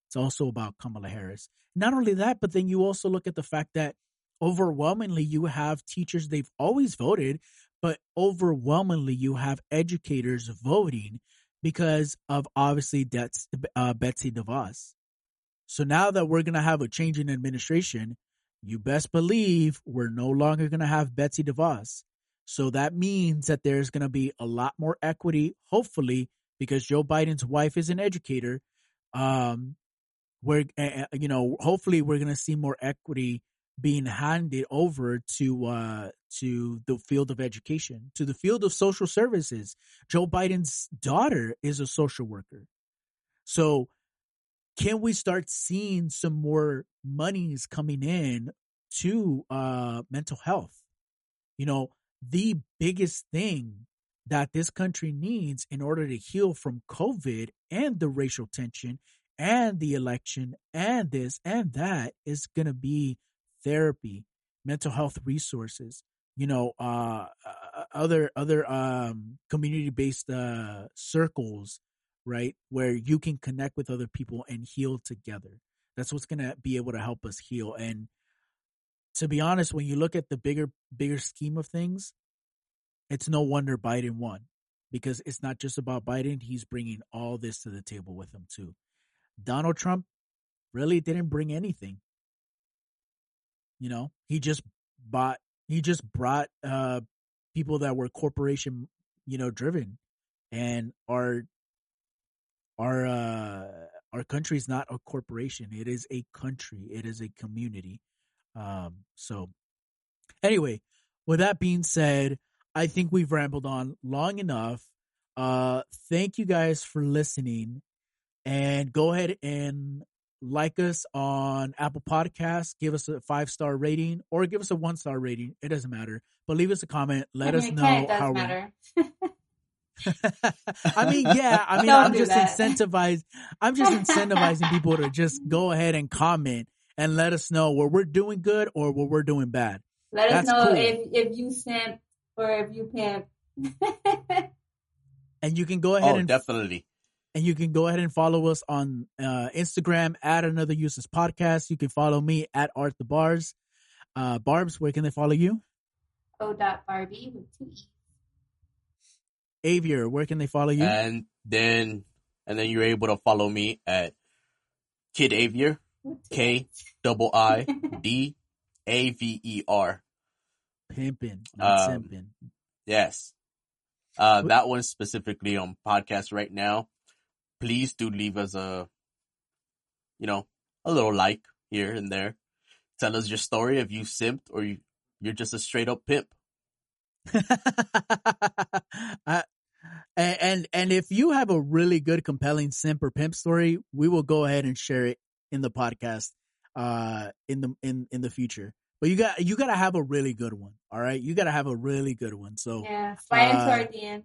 it's also about Kamala Harris. Not only that, but then you also look at the fact that overwhelmingly you have teachers they've always voted, but overwhelmingly you have educators voting because of obviously that's uh, Betsy DeVos. So now that we're going to have a change in administration, you best believe we're no longer going to have Betsy DeVos. So that means that there's going to be a lot more equity, hopefully, because Joe Biden's wife is an educator. Um, we're, you know, hopefully we're going to see more equity being handed over to uh to the field of education to the field of social services joe biden's daughter is a social worker so can we start seeing some more monies coming in to uh, mental health? You know, the biggest thing that this country needs in order to heal from COVID and the racial tension and the election and this and that is going to be therapy, mental health resources, you know, uh, uh other, other, um, community based, uh, circles, right? Where you can connect with other people and heal together. That's what's going to be able to help us heal. And to be honest, when you look at the bigger, bigger scheme of things, it's no wonder Biden won because it's not just about Biden. He's bringing all this to the table with him too. Donald Trump really didn't bring anything. You know, he just bought, he just brought, uh, people that were corporation, you know, driven and are our uh, our country is not a corporation; it is a country. It is a community. Um, so, anyway, with that being said, I think we've rambled on long enough. Uh, thank you guys for listening, and go ahead and like us on Apple Podcasts. Give us a five star rating or give us a one star rating. It doesn't matter, but leave us a comment. Let us know how. I mean, yeah. I mean, Don't I'm just that. incentivized. I'm just incentivizing people to just go ahead and comment and let us know where we're doing good or where we're doing bad. Let us know cool. if if you simp or if you pimp. And you can go ahead Oh, and definitely. and you can go ahead and follow us on uh, Instagram at another useless podcast. You can follow me at Art the Bars. Uh, Barbs, where can they follow you? O dot Barbie with two e's. Avier, where can they follow you? And then, and then you're able to follow me at Kid Avier, K double I D A V E R. Pimpin, not um. Yes. Uh, that one specifically on podcast right now. Please do leave us a, you know, a little like here and there. Tell us your story if you simped or you, you're just a straight up pimp. I- and, and and if you have a really good, compelling simp or pimp story, we will go ahead and share it in the podcast uh in the in in the future. But you got you got to have a really good one. All right, you got to have a really good one. So Yeah, slide Uh, our DMs.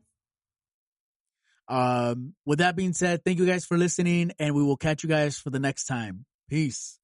um with that being said, thank you guys for listening and we will catch you guys for the next time. Peace.